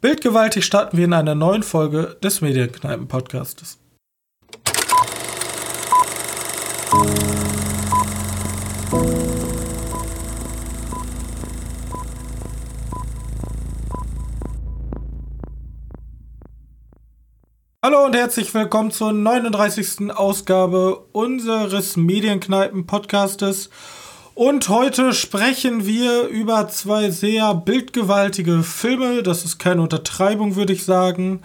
Bildgewaltig starten wir in einer neuen Folge des Medienkneipen-Podcastes. Hallo und herzlich willkommen zur 39. Ausgabe unseres Medienkneipen-Podcastes. Und heute sprechen wir über zwei sehr bildgewaltige Filme. Das ist keine Untertreibung, würde ich sagen.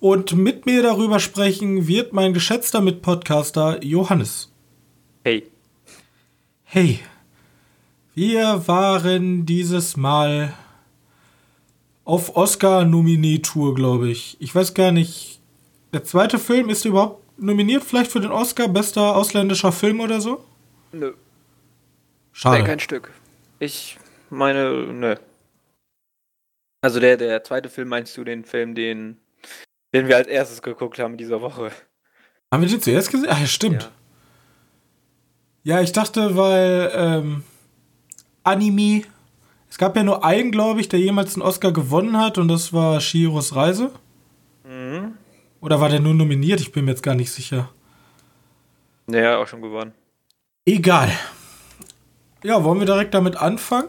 Und mit mir darüber sprechen wird mein geschätzter Mitpodcaster Johannes. Hey. Hey. Wir waren dieses Mal auf Oscar-Nominee-Tour, glaube ich. Ich weiß gar nicht. Der zweite Film ist überhaupt nominiert, vielleicht für den Oscar, bester ausländischer Film oder so? Nö. Schade. Nee, kein Stück. Ich meine, nö. Also der, der zweite Film meinst du den Film, den, den wir als erstes geguckt haben dieser Woche? Haben wir den zuerst gesehen? Ach ja, stimmt. Ja, ja ich dachte, weil ähm, Anime. Es gab ja nur einen, glaube ich, der jemals einen Oscar gewonnen hat und das war Shiros Reise. Mhm. Oder war der nur nominiert? Ich bin mir jetzt gar nicht sicher. Ja, auch schon gewonnen. Egal. Ja, wollen wir direkt damit anfangen?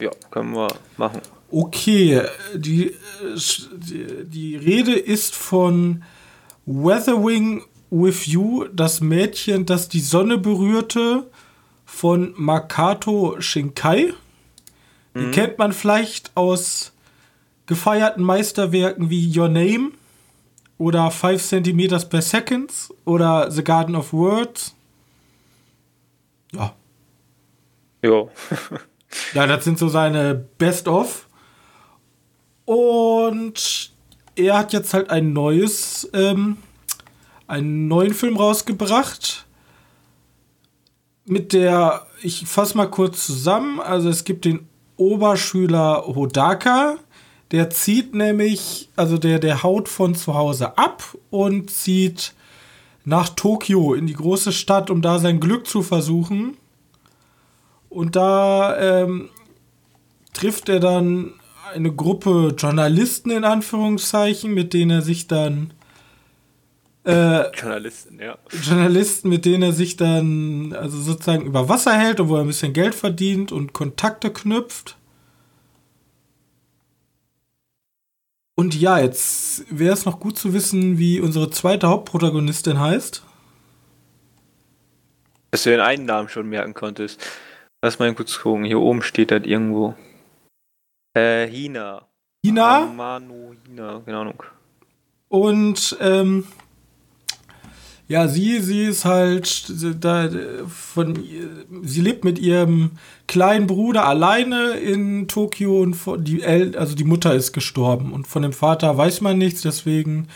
Ja, können wir machen. Okay, die, die, die Rede ist von Weathering with You, das Mädchen, das die Sonne berührte, von Makato Shinkai. Die Mhm. kennt man vielleicht aus gefeierten Meisterwerken wie Your Name oder 5 cm per Seconds oder The Garden of Words. Ja, Jo. Ja, das sind so seine Best-of. Und er hat jetzt halt ein neues, ähm, einen neuen Film rausgebracht. Mit der, ich fasse mal kurz zusammen. Also es gibt den Oberschüler Hodaka. Der zieht nämlich, also der, der haut von zu Hause ab und zieht nach Tokio in die große Stadt, um da sein Glück zu versuchen. Und da ähm, trifft er dann eine Gruppe Journalisten in Anführungszeichen, mit denen er sich dann äh, Journalisten, ja. Journalisten, mit denen er sich dann also sozusagen über Wasser hält und wo er ein bisschen Geld verdient und Kontakte knüpft. Und ja, jetzt wäre es noch gut zu wissen, wie unsere zweite Hauptprotagonistin heißt. Dass du den einen Namen schon merken konntest. Lass mal kurz gucken. Hier oben steht das irgendwo. Äh, Hina. Ina. Manu Hina, keine Ahnung. Und ähm, ja, sie, sie ist halt da von sie lebt mit ihrem kleinen Bruder alleine in Tokio und die El also die Mutter ist gestorben und von dem Vater weiß man nichts, deswegen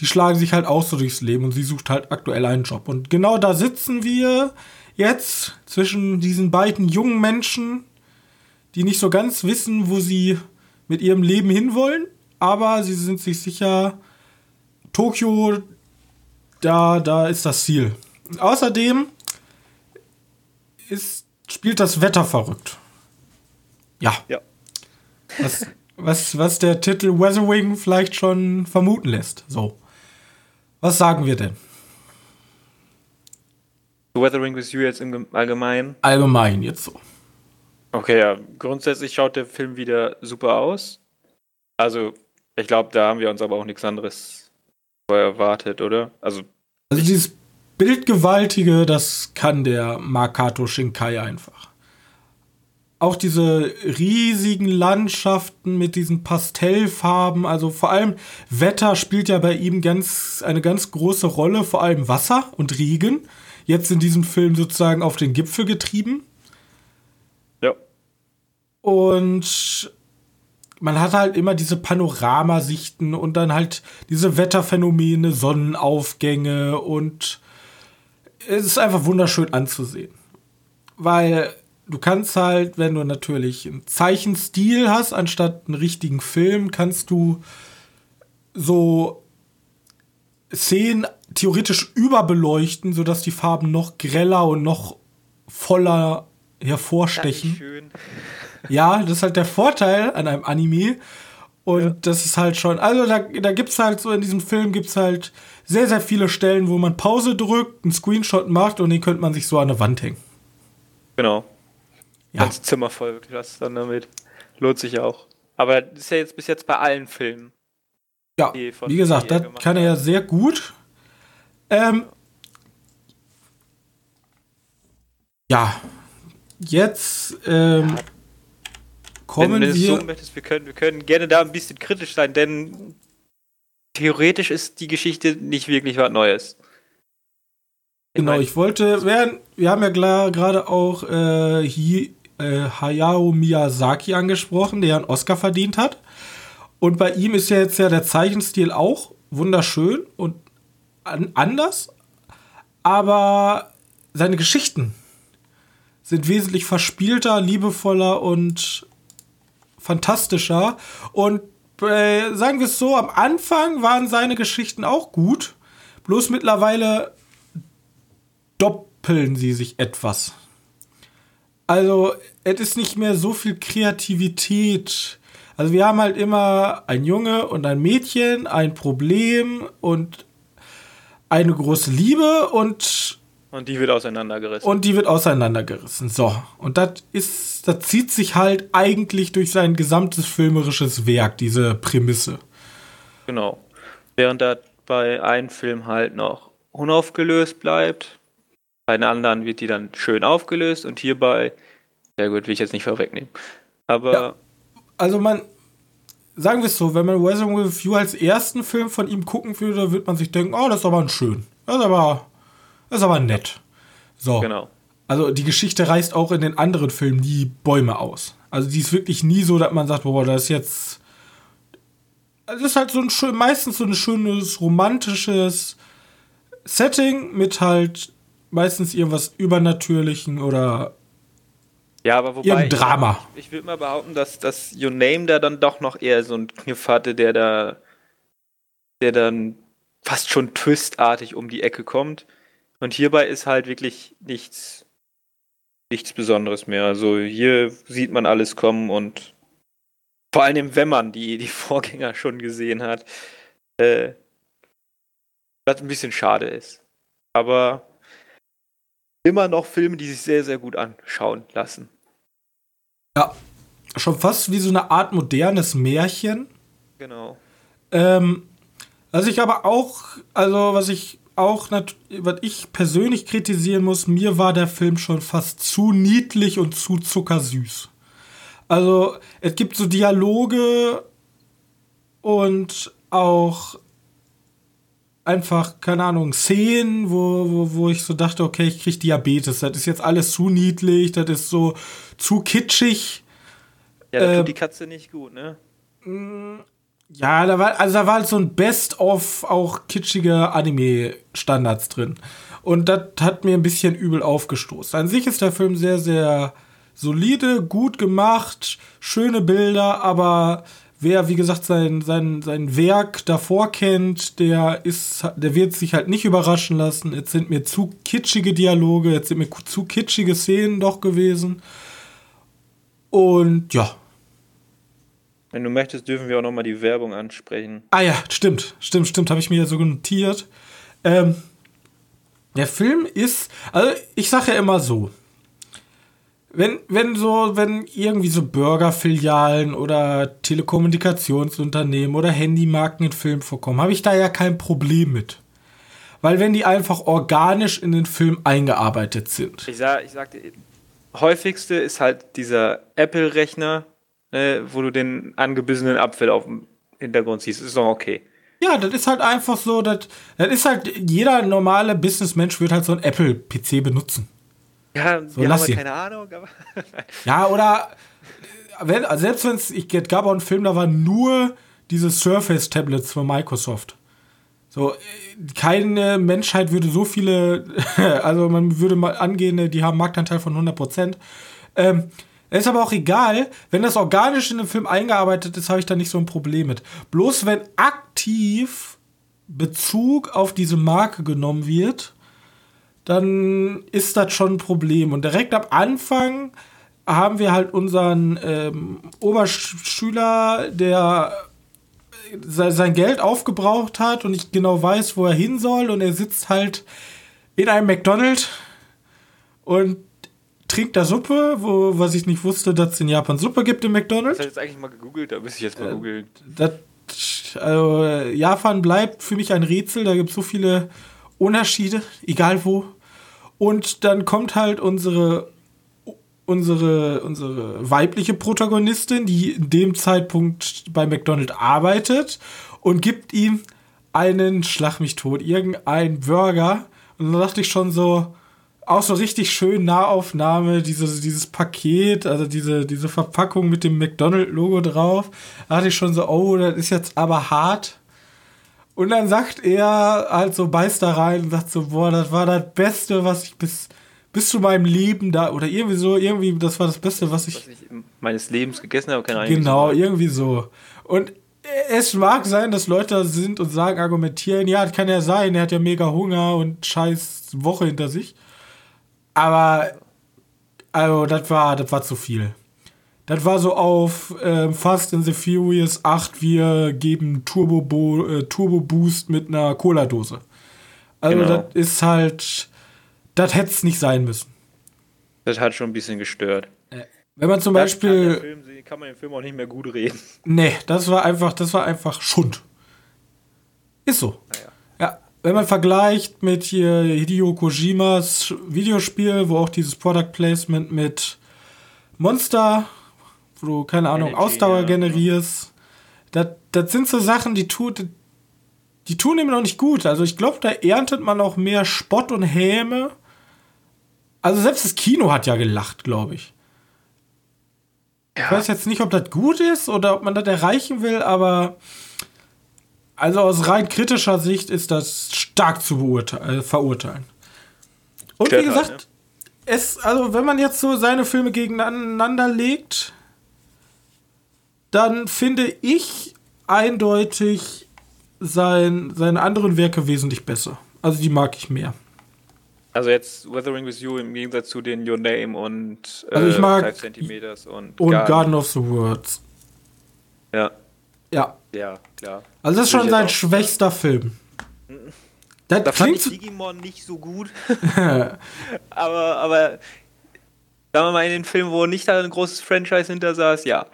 die schlagen sich halt auch so durchs Leben und sie sucht halt aktuell einen Job und genau da sitzen wir jetzt zwischen diesen beiden jungen Menschen, die nicht so ganz wissen, wo sie mit ihrem Leben hinwollen, aber sie sind sich sicher, Tokio, da, da ist das Ziel. Außerdem ist, spielt das Wetter verrückt. Ja. Ja. Was, was, was der Titel Weathering vielleicht schon vermuten lässt. So. Was sagen wir denn? Weathering with You jetzt im Gem- Allgemeinen. Allgemein jetzt so. Okay, ja. Grundsätzlich schaut der Film wieder super aus. Also, ich glaube, da haben wir uns aber auch nichts anderes erwartet, oder? Also, Also dieses Bildgewaltige, das kann der Makato Shinkai einfach. Auch diese riesigen Landschaften mit diesen Pastellfarben, also vor allem Wetter spielt ja bei ihm ganz, eine ganz große Rolle, vor allem Wasser und Regen. Jetzt in diesem Film sozusagen auf den Gipfel getrieben. ja. Und man hat halt immer diese Panoramasichten und dann halt diese Wetterphänomene, Sonnenaufgänge und es ist einfach wunderschön anzusehen. Weil du kannst halt, wenn du natürlich einen Zeichenstil hast, anstatt einen richtigen Film, kannst du so Szenen theoretisch überbeleuchten, sodass die Farben noch greller und noch voller hervorstechen. Schön. Ja, das ist halt der Vorteil an einem Anime. Und ja. das ist halt schon, also da, da gibt es halt so in diesem Film gibt es halt sehr, sehr viele Stellen, wo man Pause drückt, einen Screenshot macht und den könnte man sich so an der Wand hängen. Genau. Ja. Ganz Zimmer voll wirklich was dann damit. Lohnt sich auch. Aber das ist ja jetzt bis jetzt bei allen Filmen. Ja, wie gesagt, das kann er ja sehr gut. Ähm, ja, jetzt ähm, kommen wenn, wir. So möchtest, wir, können, wir können gerne da ein bisschen kritisch sein, denn theoretisch ist die Geschichte nicht wirklich was Neues. Ich genau, mein, ich wollte, wir, wir haben ja gerade auch äh, Hi, äh, Hayao Miyazaki angesprochen, der einen Oscar verdient hat. Und bei ihm ist ja jetzt ja der Zeichenstil auch wunderschön und an, anders, aber seine Geschichten sind wesentlich verspielter, liebevoller und fantastischer. Und äh, sagen wir es so, am Anfang waren seine Geschichten auch gut, bloß mittlerweile doppeln sie sich etwas. Also, es ist nicht mehr so viel Kreativität. Also, wir haben halt immer ein Junge und ein Mädchen, ein Problem und eine große Liebe und. Und die wird auseinandergerissen. Und die wird auseinandergerissen. So. Und das ist, das zieht sich halt eigentlich durch sein gesamtes filmerisches Werk, diese Prämisse. Genau. Während da bei einem Film halt noch unaufgelöst bleibt, bei den anderen wird die dann schön aufgelöst und hierbei, ja gut, will ich jetzt nicht vorwegnehmen. Aber. Ja, also man, sagen wir es so, wenn man Resident With You als ersten Film von ihm gucken würde, wird man sich denken, oh, das ist aber ein schön. Das ist aber, das ist aber nett. So. Genau. Also die Geschichte reißt auch in den anderen Filmen nie Bäume aus. Also die ist wirklich nie so, dass man sagt, boah, das ist jetzt. Das ist halt so ein schön, meistens so ein schönes romantisches Setting mit halt meistens irgendwas Übernatürlichen oder ja, aber wobei. Drama. Ich, ich würde mal behaupten, dass, dass Your Name da dann doch noch eher so einen Kniff hatte, der da. der dann fast schon twistartig um die Ecke kommt. Und hierbei ist halt wirklich nichts. nichts Besonderes mehr. Also hier sieht man alles kommen und. vor allem, wenn man die, die Vorgänger schon gesehen hat. Äh, was ein bisschen schade ist. Aber immer noch Filme, die sich sehr, sehr gut anschauen lassen. Ja, schon fast wie so eine Art modernes Märchen. Genau. Ähm, was ich aber auch, also was ich auch, was ich persönlich kritisieren muss, mir war der Film schon fast zu niedlich und zu zuckersüß. Also es gibt so Dialoge und auch einfach, keine Ahnung, Szenen, wo, wo, wo ich so dachte, okay, ich krieg Diabetes. Das ist jetzt alles zu niedlich, das ist so zu kitschig. Ja, da äh, tut die Katze nicht gut, ne? Mm, ja, da war, also da war halt so ein Best-of auch kitschige Anime-Standards drin. Und das hat mir ein bisschen übel aufgestoßen. An sich ist der Film sehr, sehr solide, gut gemacht, schöne Bilder, aber wer, wie gesagt, sein, sein, sein Werk davor kennt, der ist, der wird sich halt nicht überraschen lassen. Jetzt sind mir zu kitschige Dialoge, jetzt sind mir zu kitschige Szenen doch gewesen. Und ja. Wenn du möchtest, dürfen wir auch nochmal die Werbung ansprechen. Ah ja, stimmt, stimmt, stimmt, habe ich mir ja so notiert. Ähm, der Film ist, also ich sage ja immer so, wenn, wenn so, wenn irgendwie so Burgerfilialen oder Telekommunikationsunternehmen oder Handymarken in Filmen vorkommen, habe ich da ja kein Problem mit. Weil wenn die einfach organisch in den Film eingearbeitet sind. Ich sag, ich sagte, häufigste ist halt dieser Apple-Rechner, äh, wo du den angebissenen Apfel auf dem Hintergrund siehst. Das ist doch okay. Ja, das ist halt einfach so, das, das ist halt, jeder normale Businessmensch wird halt so ein Apple-PC benutzen. Ja, so, wir haben halt keine Ahnung, aber. ja, oder wenn, also selbst wenn es, ich gab auch einen Film, da waren nur diese Surface-Tablets von Microsoft. So, keine Menschheit würde so viele, also man würde mal angehen, die haben Marktanteil von 100%. Ähm, ist aber auch egal, wenn das organisch in den Film eingearbeitet ist, habe ich da nicht so ein Problem mit. Bloß wenn aktiv Bezug auf diese Marke genommen wird, dann ist das schon ein Problem. Und direkt am Anfang haben wir halt unseren ähm, Oberschüler, der sein Geld aufgebraucht hat und nicht genau weiß, wo er hin soll und er sitzt halt in einem McDonald's und trinkt da Suppe, wo, was ich nicht wusste, dass es in Japan Suppe gibt im McDonald's. Das habe ich jetzt eigentlich mal gegoogelt, da müsste ich jetzt mal äh, googeln. also, Japan bleibt für mich ein Rätsel, da gibt es so viele Unterschiede, egal wo. Und dann kommt halt unsere unsere, unsere weibliche Protagonistin, die in dem Zeitpunkt bei McDonald's arbeitet und gibt ihm einen, schlag mich tot, irgendeinen Burger. Und dann dachte ich schon so, auch so richtig schön Nahaufnahme, dieses, dieses Paket, also diese, diese Verpackung mit dem McDonald-Logo drauf. Da dachte ich schon so, oh, das ist jetzt aber hart. Und dann sagt er halt so, beißt da rein und sagt so, boah, das war das Beste, was ich bis, bis zu meinem Leben da, oder irgendwie so, irgendwie, das war das Beste, was ich, was ich meines Lebens gegessen habe, keine Ahnung. Genau, irgendwie so. Und es mag sein, dass Leute da sind und sagen, argumentieren, ja, das kann ja sein, er hat ja mega Hunger und scheiß Woche hinter sich. Aber, also, das war, das war zu viel. Das war so auf äh, Fast in the Furious 8, wir geben Turbo, Bo äh, Turbo Boost mit einer Cola-Dose. Also, genau. das ist halt, das hätte es nicht sein müssen. Das hat schon ein bisschen gestört. Äh, wenn man zum das Beispiel. Kann, Film, kann man den Film auch nicht mehr gut reden. Nee, das war einfach, das war einfach Schund. Ist so. Naja wenn man vergleicht mit hier Hideo Kojimas Videospiel, wo auch dieses Product Placement mit Monster, wo du, keine Ahnung, Energy, Ausdauer ja, generierst, das, das sind so Sachen, die tut, die tun ihm noch nicht gut. Also ich glaube, da erntet man auch mehr Spott und Häme. Also selbst das Kino hat ja gelacht, glaube ich. Ja. Ich weiß jetzt nicht, ob das gut ist oder ob man das erreichen will, aber also aus rein kritischer Sicht ist das stark zu äh, verurteilen. Und Stört wie gesagt, halt, ne? es, also wenn man jetzt so seine Filme gegeneinander legt, dann finde ich eindeutig sein, seine anderen Werke wesentlich besser. Also die mag ich mehr. Also jetzt Weathering with You im Gegensatz zu den Your Name und äh, also ich mag 5 cm und, und Garden. Garden of the Words. Ja. Ja. Ja, klar. Also das ist schon sein schwächster Film. Das da fand ich Digimon nicht so gut. aber, aber sagen wir mal in den Filmen, wo nicht ein großes Franchise hinter saß, ja.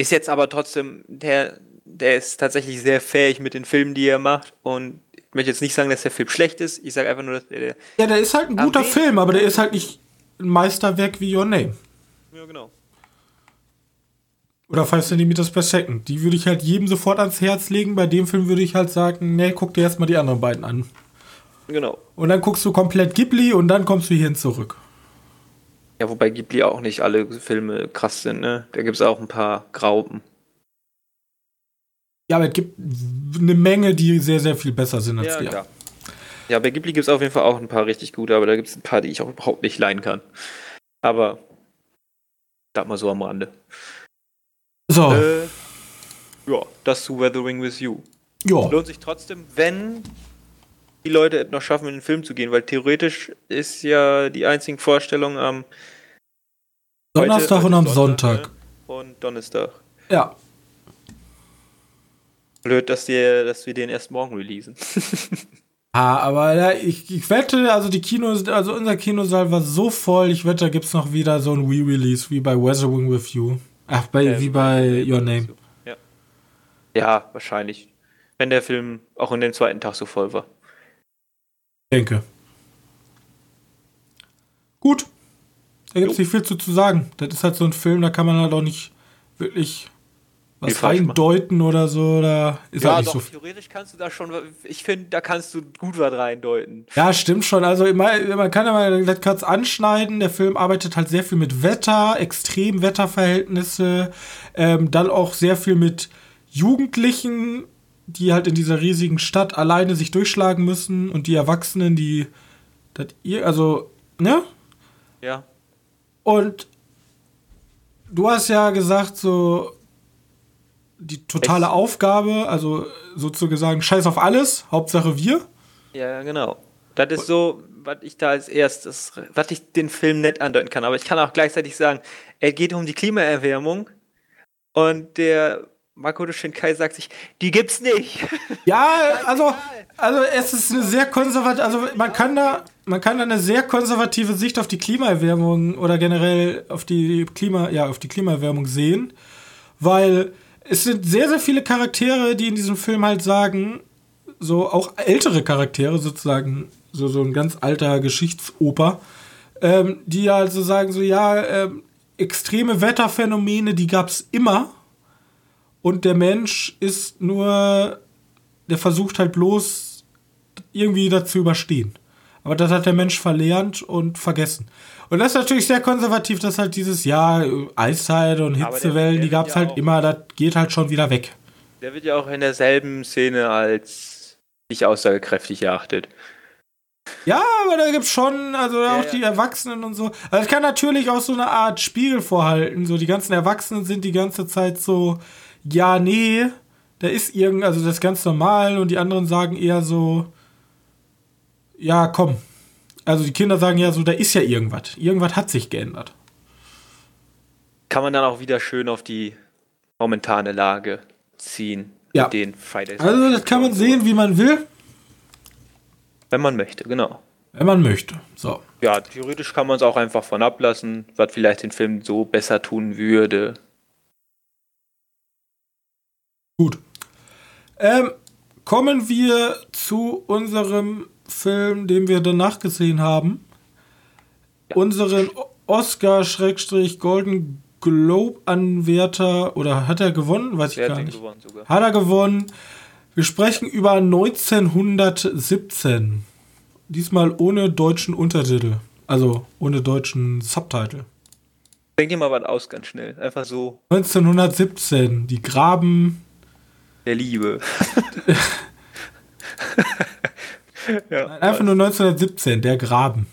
Ist jetzt aber trotzdem, der, der ist tatsächlich sehr fähig mit den Filmen, die er macht. Und ich möchte jetzt nicht sagen, dass der Film schlecht ist. Ich sage einfach nur, dass der. Ja, der ist halt ein guter Film, aber der ist halt nicht ein Meisterwerk wie Your Name. Ja, genau. Oder Five Centimeters per Second. Die würde ich halt jedem sofort ans Herz legen. Bei dem Film würde ich halt sagen, nee, guck dir erstmal die anderen beiden an. Genau. Und dann guckst du komplett Ghibli und dann kommst du hierhin zurück. Ja, wobei Ghibli auch nicht alle Filme krass sind, ne? Da gibt es auch ein paar Graupen. Ja, aber es gibt eine Menge, die sehr, sehr viel besser sind als ja, die. Ja. ja, bei Ghibli gibt es auf jeden Fall auch ein paar richtig gute, aber da gibt es ein paar, die ich auch überhaupt nicht leiden kann. Aber, sag mal so am Rande. So. Äh, ja, das zu Weathering with You. Ja. Lohnt sich trotzdem, wenn die Leute noch schaffen, in den Film zu gehen, weil theoretisch ist ja die einzige Vorstellung am Donnerstag heute, und am Sonntag. Sonntag. Ne? Und Donnerstag. Ja. Blöd, dass, die, dass wir den erst morgen releasen. ah, aber ja, ich, ich wette, also die Kinos, also unser Kinosaal war so voll, ich wette, da gibt es noch wieder so ein Re-Release wie bei Weathering with You. Ach, bei, äh, wie bei Your Name. Ja. ja, wahrscheinlich. Wenn der Film auch in dem zweiten Tag so voll war. Denke. Gut. Da gibt es nicht viel zu, zu sagen. Das ist halt so ein Film, da kann man halt auch nicht wirklich was reindeuten oder so, oder ist ja, halt nicht doch, so theoretisch kannst du da schon, ich finde, da kannst du gut was reindeuten. Ja, stimmt schon. Also man kann ja mal kurz anschneiden, der Film arbeitet halt sehr viel mit Wetter, Extremwetterverhältnisse, ähm, dann auch sehr viel mit Jugendlichen, die halt in dieser riesigen Stadt alleine sich durchschlagen müssen und die Erwachsenen, die das ihr, also, ne? Ja. Und du hast ja gesagt, so, die totale Echt? Aufgabe, also sozusagen Scheiß auf alles, Hauptsache wir. Ja, genau. Das ist so, was ich da als erstes, was ich den Film nett andeuten kann. Aber ich kann auch gleichzeitig sagen, er geht um die Klimaerwärmung, Und der Makoto Shinkai sagt sich, die gibt's nicht. Ja, also, also es ist eine sehr konservative, also man kann da, man kann da eine sehr konservative Sicht auf die Klimaerwärmung oder generell auf die Klima, ja, auf die Klimaerwärmung sehen, weil es sind sehr, sehr viele Charaktere, die in diesem Film halt sagen, so auch ältere Charaktere sozusagen, so, so ein ganz alter Geschichtsoper, ähm, die also sagen so, ja, ähm, extreme Wetterphänomene, die gab's immer und der Mensch ist nur, der versucht halt bloß irgendwie dazu überstehen. Aber das hat der Mensch verlernt und vergessen. Und das ist natürlich sehr konservativ, dass halt dieses Jahr Eiszeit und Hitzewellen, die gab es halt immer, das geht halt schon wieder weg. Der wird ja auch in derselben Szene als nicht aussagekräftig erachtet. Ja, aber da gibt's schon, also ja, auch die Erwachsenen und so. Also es kann natürlich auch so eine Art Spiegel vorhalten. So, die ganzen Erwachsenen sind die ganze Zeit so, ja, nee, da ist irgend, also das ist ganz normal und die anderen sagen eher so, ja, komm. Also die Kinder sagen ja so, da ist ja irgendwas. Irgendwas hat sich geändert. Kann man dann auch wieder schön auf die momentane Lage ziehen. Ja. Den also das kann man sehen, wie man will. Wenn man möchte, genau. Wenn man möchte. So. Ja, theoretisch kann man es auch einfach von ablassen, was vielleicht den Film so besser tun würde. Gut. Ähm, kommen wir zu unserem Film, den wir danach gesehen haben. Ja. Unseren Oscar-Golden Globe-Anwärter, oder hat er gewonnen? Weiß ich gar nicht. Hat er gewonnen. Wir sprechen über 1917. Diesmal ohne deutschen Untertitel. Also ohne deutschen Subtitle. Denk dir mal was aus, ganz schnell. Einfach so. 1917. Die Graben der Liebe. ja, Einfach nur 1917, der Graben.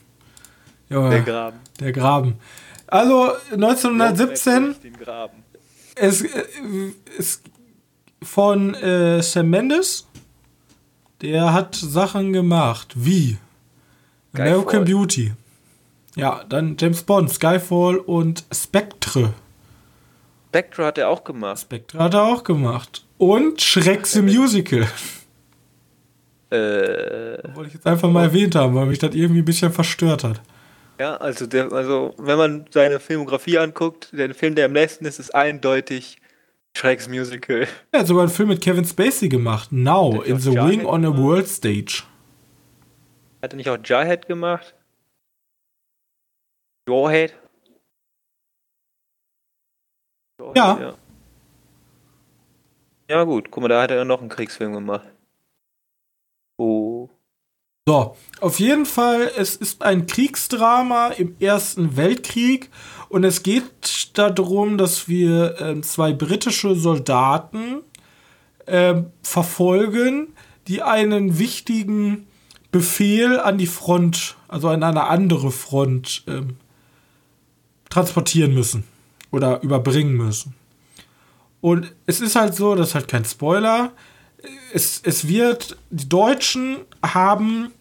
Junge, der Graben. Der Graben. Also 1917. Es ist von äh, Sam Mendes. Der hat Sachen gemacht wie Skyfall. American Beauty. Ja, dann James Bond, Skyfall und Spectre. Spectre hat er auch gemacht. Spectre hat er auch gemacht. Und Shrek the Musical. Äh. Wollte ich jetzt einfach mal erwähnt haben, weil mich das irgendwie ein bisschen verstört hat. Ja, also, der, also wenn man seine Filmografie anguckt, der Film, der am nächsten ist, ist eindeutig Shreks Musical. Er hat sogar einen Film mit Kevin Spacey gemacht. Now, in the Jarhead Wing on a World Stage. Hat er nicht auch Jarhead gemacht? Warhead? Ja. ja. Ja, gut. Guck mal, da hat er noch einen Kriegsfilm gemacht. Oh. So, auf jeden Fall, es ist ein Kriegsdrama im Ersten Weltkrieg und es geht darum, dass wir äh, zwei britische Soldaten äh, verfolgen, die einen wichtigen Befehl an die Front, also an eine andere Front, äh, transportieren müssen oder überbringen müssen. Und es ist halt so, das ist halt kein Spoiler. Es, es wird, die Deutschen haben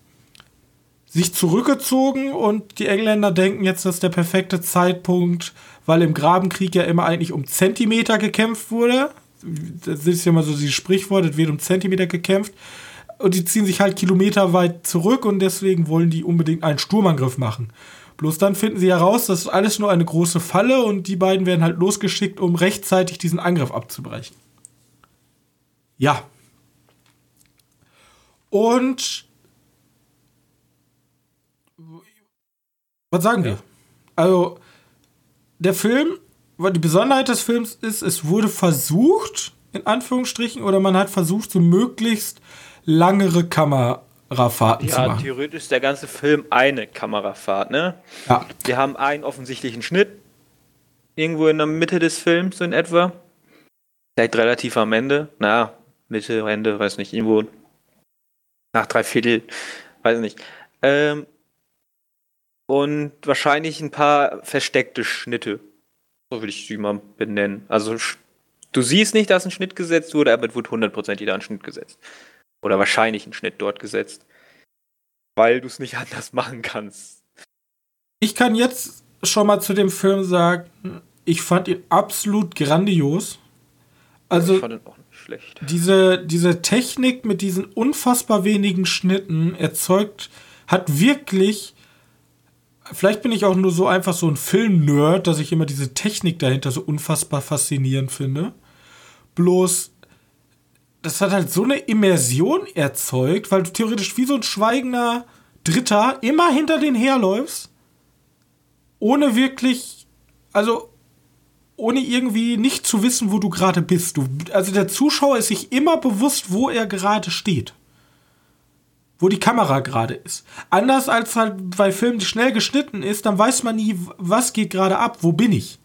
sich zurückgezogen und die Engländer denken jetzt, das ist der perfekte Zeitpunkt, weil im Grabenkrieg ja immer eigentlich um Zentimeter gekämpft wurde. Das ist ja immer so dieses Sprichwort, es wird um Zentimeter gekämpft. Und die ziehen sich halt kilometerweit zurück und deswegen wollen die unbedingt einen Sturmangriff machen. Bloß dann finden sie heraus, das ist alles nur eine große Falle und die beiden werden halt losgeschickt, um rechtzeitig diesen Angriff abzubrechen. Ja. Und was sagen ja. wir? Also, der Film, die Besonderheit des Films ist, es wurde versucht, in Anführungsstrichen, oder man hat versucht, so möglichst langere Kamera, Kamerafahrten ja, zu machen. theoretisch ist der ganze Film eine Kamerafahrt, ne? Ja. Wir haben einen offensichtlichen Schnitt, irgendwo in der Mitte des Films so in etwa. Vielleicht relativ am Ende, na, Mitte, Ende, weiß nicht, irgendwo nach drei Viertel, weiß nicht. Ähm, und wahrscheinlich ein paar versteckte Schnitte. So würde ich sie mal benennen. Also du siehst nicht, dass ein Schnitt gesetzt wurde, aber es wurde hundertprozentig da ein Schnitt gesetzt. Oder wahrscheinlich einen Schnitt dort gesetzt. Weil du es nicht anders machen kannst. Ich kann jetzt schon mal zu dem Film sagen, ich fand ihn absolut grandios. Also, ich fand den auch nicht schlecht. Diese, diese Technik mit diesen unfassbar wenigen Schnitten erzeugt, hat wirklich. Vielleicht bin ich auch nur so einfach so ein Film-Nerd, dass ich immer diese Technik dahinter so unfassbar faszinierend finde. Bloß, das hat halt so eine Immersion erzeugt, weil du theoretisch wie so ein schweigender Dritter immer hinter den herläufst, ohne wirklich, also ohne irgendwie nicht zu wissen, wo du gerade bist. Du, also der Zuschauer ist sich immer bewusst, wo er gerade steht. Wo die Kamera gerade ist. Anders als halt bei Filmen, die schnell geschnitten ist, dann weiß man nie, was geht gerade ab, wo bin ich.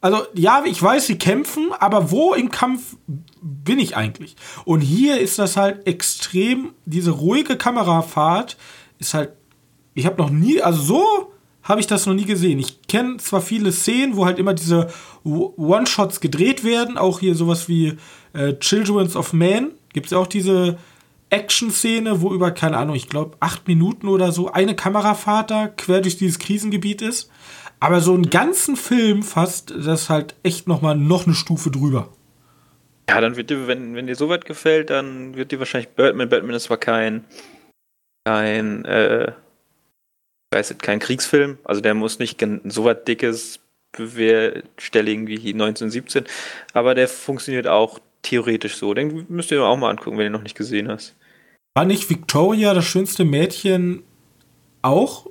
Also ja, ich weiß, sie kämpfen, aber wo im Kampf bin ich eigentlich? Und hier ist das halt extrem, diese ruhige Kamerafahrt ist halt, ich habe noch nie, also so habe ich das noch nie gesehen. Ich kenne zwar viele Szenen, wo halt immer diese One-Shots gedreht werden, auch hier sowas wie äh, Children's of Man, gibt es ja auch diese Action-Szene, wo über, keine Ahnung, ich glaube, acht Minuten oder so eine Kamerafahrt da quer durch dieses Krisengebiet ist. Aber so einen ganzen Film fast, das ist halt echt nochmal noch eine Stufe drüber. Ja, dann wird dir, wenn, wenn dir so weit gefällt, dann wird dir wahrscheinlich Batman, Batman ist zwar kein, kein, äh, weiß nicht, kein Kriegsfilm. Also der muss nicht so was dickes bewertstelligen wie 1917. Aber der funktioniert auch theoretisch so. Den müsst ihr auch mal angucken, wenn ihr noch nicht gesehen hast. War nicht Victoria das schönste Mädchen auch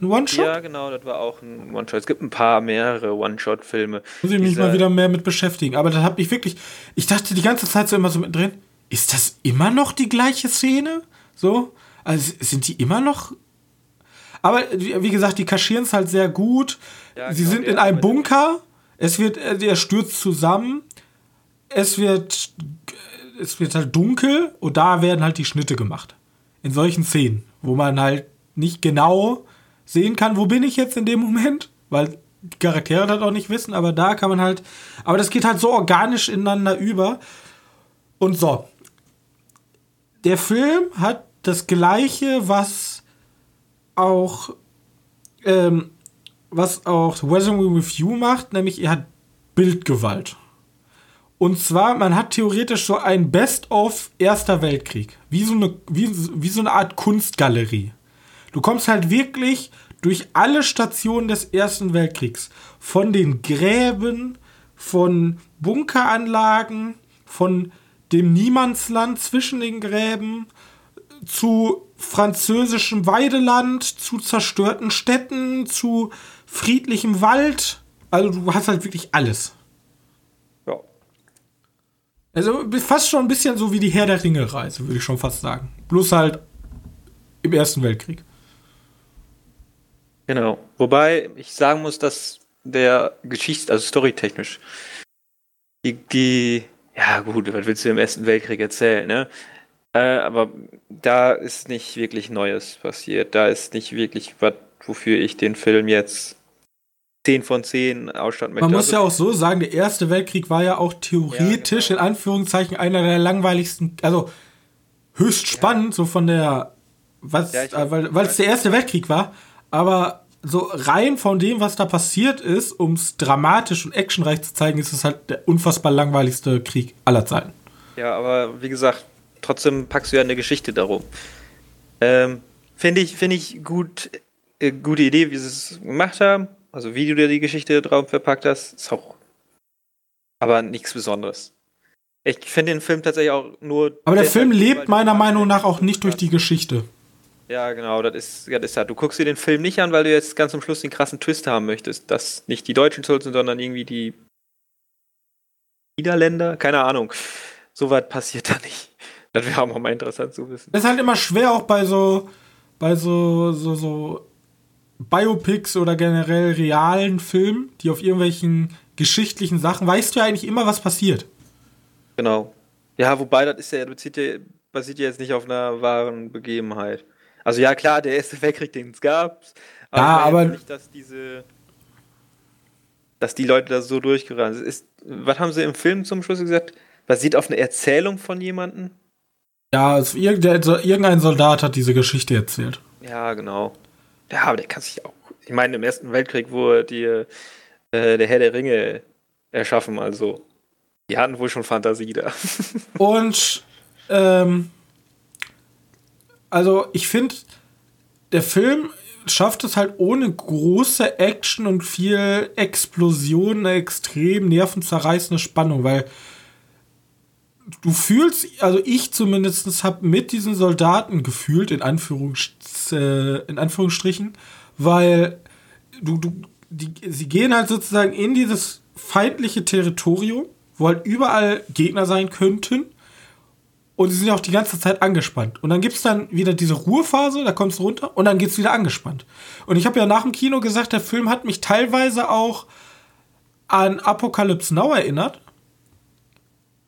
ein One-Shot? Ja, genau, das war auch ein One-Shot. Es gibt ein paar mehrere One-Shot-Filme. Muss ich mich mal wieder mehr mit beschäftigen. Aber da habe ich wirklich, ich dachte die ganze Zeit so immer so mit drin, ist das immer noch die gleiche Szene? So? Also sind die immer noch aber wie gesagt, die kaschieren es halt sehr gut. Ja, Sie sind in einem Bunker. Es wird, äh, er stürzt zusammen. Es wird, es wird halt dunkel und da werden halt die Schnitte gemacht. In solchen Szenen, wo man halt nicht genau sehen kann, wo bin ich jetzt in dem Moment, weil die Charaktere das auch nicht wissen, aber da kann man halt, aber das geht halt so organisch ineinander über. Und so. Der Film hat das gleiche, was auch, ähm, was auch Resume Review macht, nämlich er hat Bildgewalt. Und zwar, man hat theoretisch so ein Best-of Erster Weltkrieg. Wie so, eine, wie, wie so eine Art Kunstgalerie. Du kommst halt wirklich durch alle Stationen des Ersten Weltkriegs. Von den Gräben, von Bunkeranlagen, von dem Niemandsland zwischen den Gräben, zu französischem Weideland, zu zerstörten Städten, zu friedlichem Wald. Also du hast halt wirklich alles. Ja. Also fast schon ein bisschen so wie die Herr der Ringe-Reise, würde ich schon fast sagen. Bloß halt im Ersten Weltkrieg. Genau. Wobei ich sagen muss, dass der Geschichts-, also storytechnisch, die, die, ja gut, was willst du im Ersten Weltkrieg erzählen, ne? Äh, aber da ist nicht wirklich Neues passiert. Da ist nicht wirklich was, wofür ich den Film jetzt 10 von 10 ausstatten möchte. Man muss also, ja auch so sagen, der Erste Weltkrieg war ja auch theoretisch ja, genau. in Anführungszeichen einer der langweiligsten, also höchst spannend, ja. so von der, was, ja, äh, weil es der Erste Weltkrieg war, aber so rein von dem, was da passiert ist, um es dramatisch und actionreich zu zeigen, ist es halt der unfassbar langweiligste Krieg aller Zeiten. Ja, aber wie gesagt, trotzdem packst du ja eine Geschichte darum. Ähm, Finde ich, find ich gut, äh, gute Idee, wie sie es gemacht haben. Also wie du dir die Geschichte drauf verpackt hast, ist auch aber nichts Besonderes. Ich finde den Film tatsächlich auch nur. Aber der Film lebt meiner Meinung nach auch nicht durch die Geschichte. Ja, genau, das ist, ja, das ist ja. Du guckst dir den Film nicht an, weil du jetzt ganz am Schluss den krassen Twist haben möchtest, dass nicht die Deutschen schuld sind, sondern irgendwie die Niederländer. Keine Ahnung. So weit passiert da nicht. Das wäre auch mal interessant zu wissen. Das ist halt immer schwer, auch bei so, bei so, so, so Biopics oder generell realen Filmen, die auf irgendwelchen geschichtlichen Sachen, weißt du ja eigentlich immer, was passiert. Genau. Ja, wobei das ist ja, basiert ja, basiert ja jetzt nicht auf einer wahren Begebenheit. Also ja, klar, der erste Weltkrieg, den es gab. Aber ja, aber nicht, dass diese, dass die Leute da so durchgerannt sind. Was haben sie im Film zum Schluss gesagt? Basiert auf einer Erzählung von jemandem? Ja, also irgendein Soldat hat diese Geschichte erzählt. Ja, genau. Ja, aber der kann sich auch. Ich meine, im Ersten Weltkrieg wurde die, äh, der Herr der Ringe erschaffen, also. Die hatten wohl schon Fantasie da. Und ähm, also ich finde, der Film schafft es halt ohne große Action und viel Explosion eine extrem nervenzerreißende Spannung, weil du fühlst, also ich zumindest habe mit diesen Soldaten gefühlt, in, Anführungs äh, in Anführungsstrichen, weil du, du, die, sie gehen halt sozusagen in dieses feindliche Territorium, wo halt überall Gegner sein könnten und sie sind auch die ganze Zeit angespannt. Und dann gibt es dann wieder diese Ruhephase, da kommst du runter und dann geht es wieder angespannt. Und ich habe ja nach dem Kino gesagt, der Film hat mich teilweise auch an Apocalypse Now erinnert.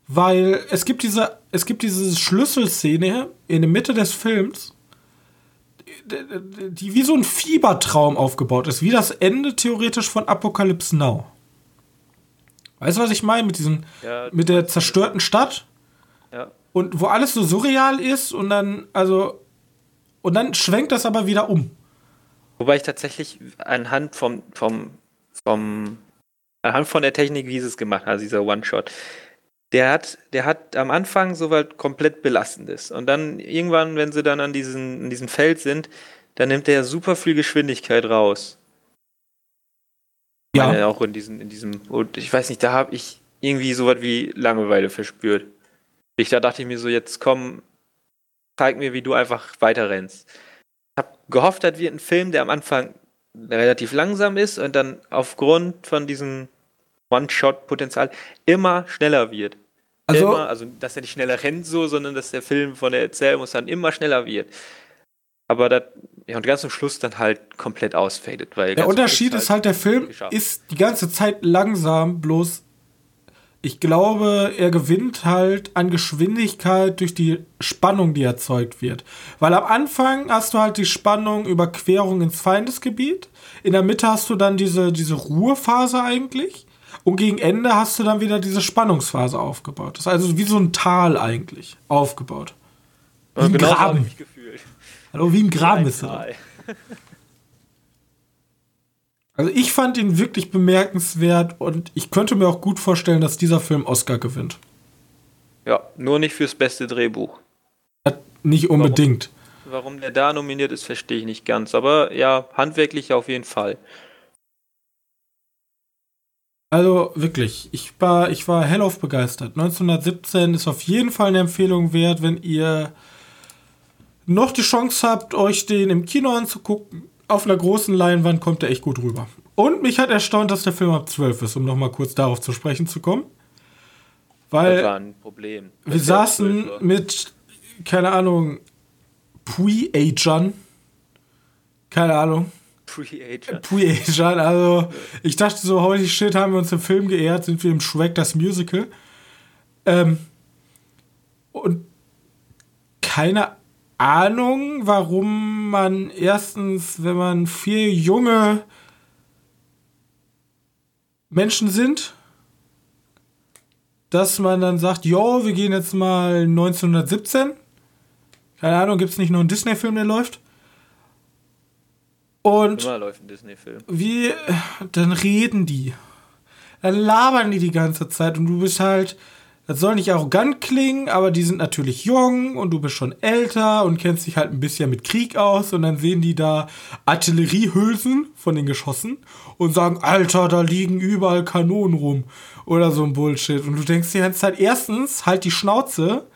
Weil es gibt diese, es gibt diese Schlüsselszene in der Mitte des Films, die wie so ein Fiebertraum aufgebaut ist, wie das Ende theoretisch von Apocalypse Now. Weißt du, was ich meine? Mit diesem, ja, mit der zerstörten Stadt? Und wo alles so surreal ist und dann, also, und dann schwenkt das aber wieder um. Wobei ich tatsächlich anhand vom, vom, vom, anhand von der Technik, wie sie es gemacht hat, dieser One-Shot, der hat, der hat am Anfang so was komplett Belastendes. Und dann irgendwann, wenn sie dann an diesem, an diesem Feld sind, dann nimmt er super viel Geschwindigkeit raus. Ja. Meine, auch in diesem, in diesem, und ich weiß nicht, da habe ich irgendwie so was wie Langeweile verspürt. Ich, da dachte ich mir so, jetzt komm, zeig mir, wie du einfach weiter rennst. Ich habe gehofft, das wird ein Film, der am Anfang relativ langsam ist und dann aufgrund von diesem One-Shot-Potenzial immer schneller wird. Also, immer, also, dass er nicht schneller rennt so, sondern dass der Film von der Erzählung dann immer schneller wird. Aber das, ja, und ganz zum Schluss dann halt komplett ausfadet. Weil der Unterschied ist halt, der Film geschafft. ist die ganze Zeit langsam, bloß ich glaube, er gewinnt halt an Geschwindigkeit durch die Spannung, die erzeugt wird. Weil am Anfang hast du halt die Spannung Überquerung ins Feindesgebiet. In der Mitte hast du dann diese, diese Ruhephase eigentlich. Und gegen Ende hast du dann wieder diese Spannungsphase aufgebaut. Das ist also wie so ein Tal eigentlich aufgebaut. Wie ein genau Graben. Hallo, wie ein Graben ist er. Also ich fand ihn wirklich bemerkenswert und ich könnte mir auch gut vorstellen, dass dieser Film Oscar gewinnt. Ja, nur nicht fürs beste Drehbuch. Nicht unbedingt. Warum, warum der da nominiert ist, verstehe ich nicht ganz. Aber ja, handwerklich auf jeden Fall. Also wirklich, ich war, ich war hellauf begeistert. 1917 ist auf jeden Fall eine Empfehlung wert, wenn ihr noch die Chance habt, euch den im Kino anzugucken auf einer großen Leinwand kommt er echt gut rüber. Und mich hat erstaunt, dass der Film ab 12 ist, um nochmal kurz darauf zu sprechen zu kommen. Weil das war ein Problem. Wir saßen mit, keine Ahnung, Pre-Agern. Keine Ahnung. Pre-Agern. Pre-Agern, also ich dachte so, holy shit, haben wir uns im Film geehrt, sind wir im Shrek das Musical. Ähm, und keine Ahnung, warum man erstens, wenn man vier junge Menschen sind, dass man dann sagt, jo, wir gehen jetzt mal 1917. Keine Ahnung, gibt es nicht noch einen Disney-Film, der läuft? Und Immer läuft ein Disney-Film. Wie, dann reden die. Dann labern die die ganze Zeit und du bist halt, das soll nicht arrogant klingen, aber die sind natürlich jung und du bist schon älter und kennst dich halt ein bisschen mit Krieg aus und dann sehen die da Artilleriehülsen von den Geschossen und sagen, Alter, da liegen überall Kanonen rum oder so ein Bullshit. Und du denkst die ganze Zeit, erstens, halt die Schnauze,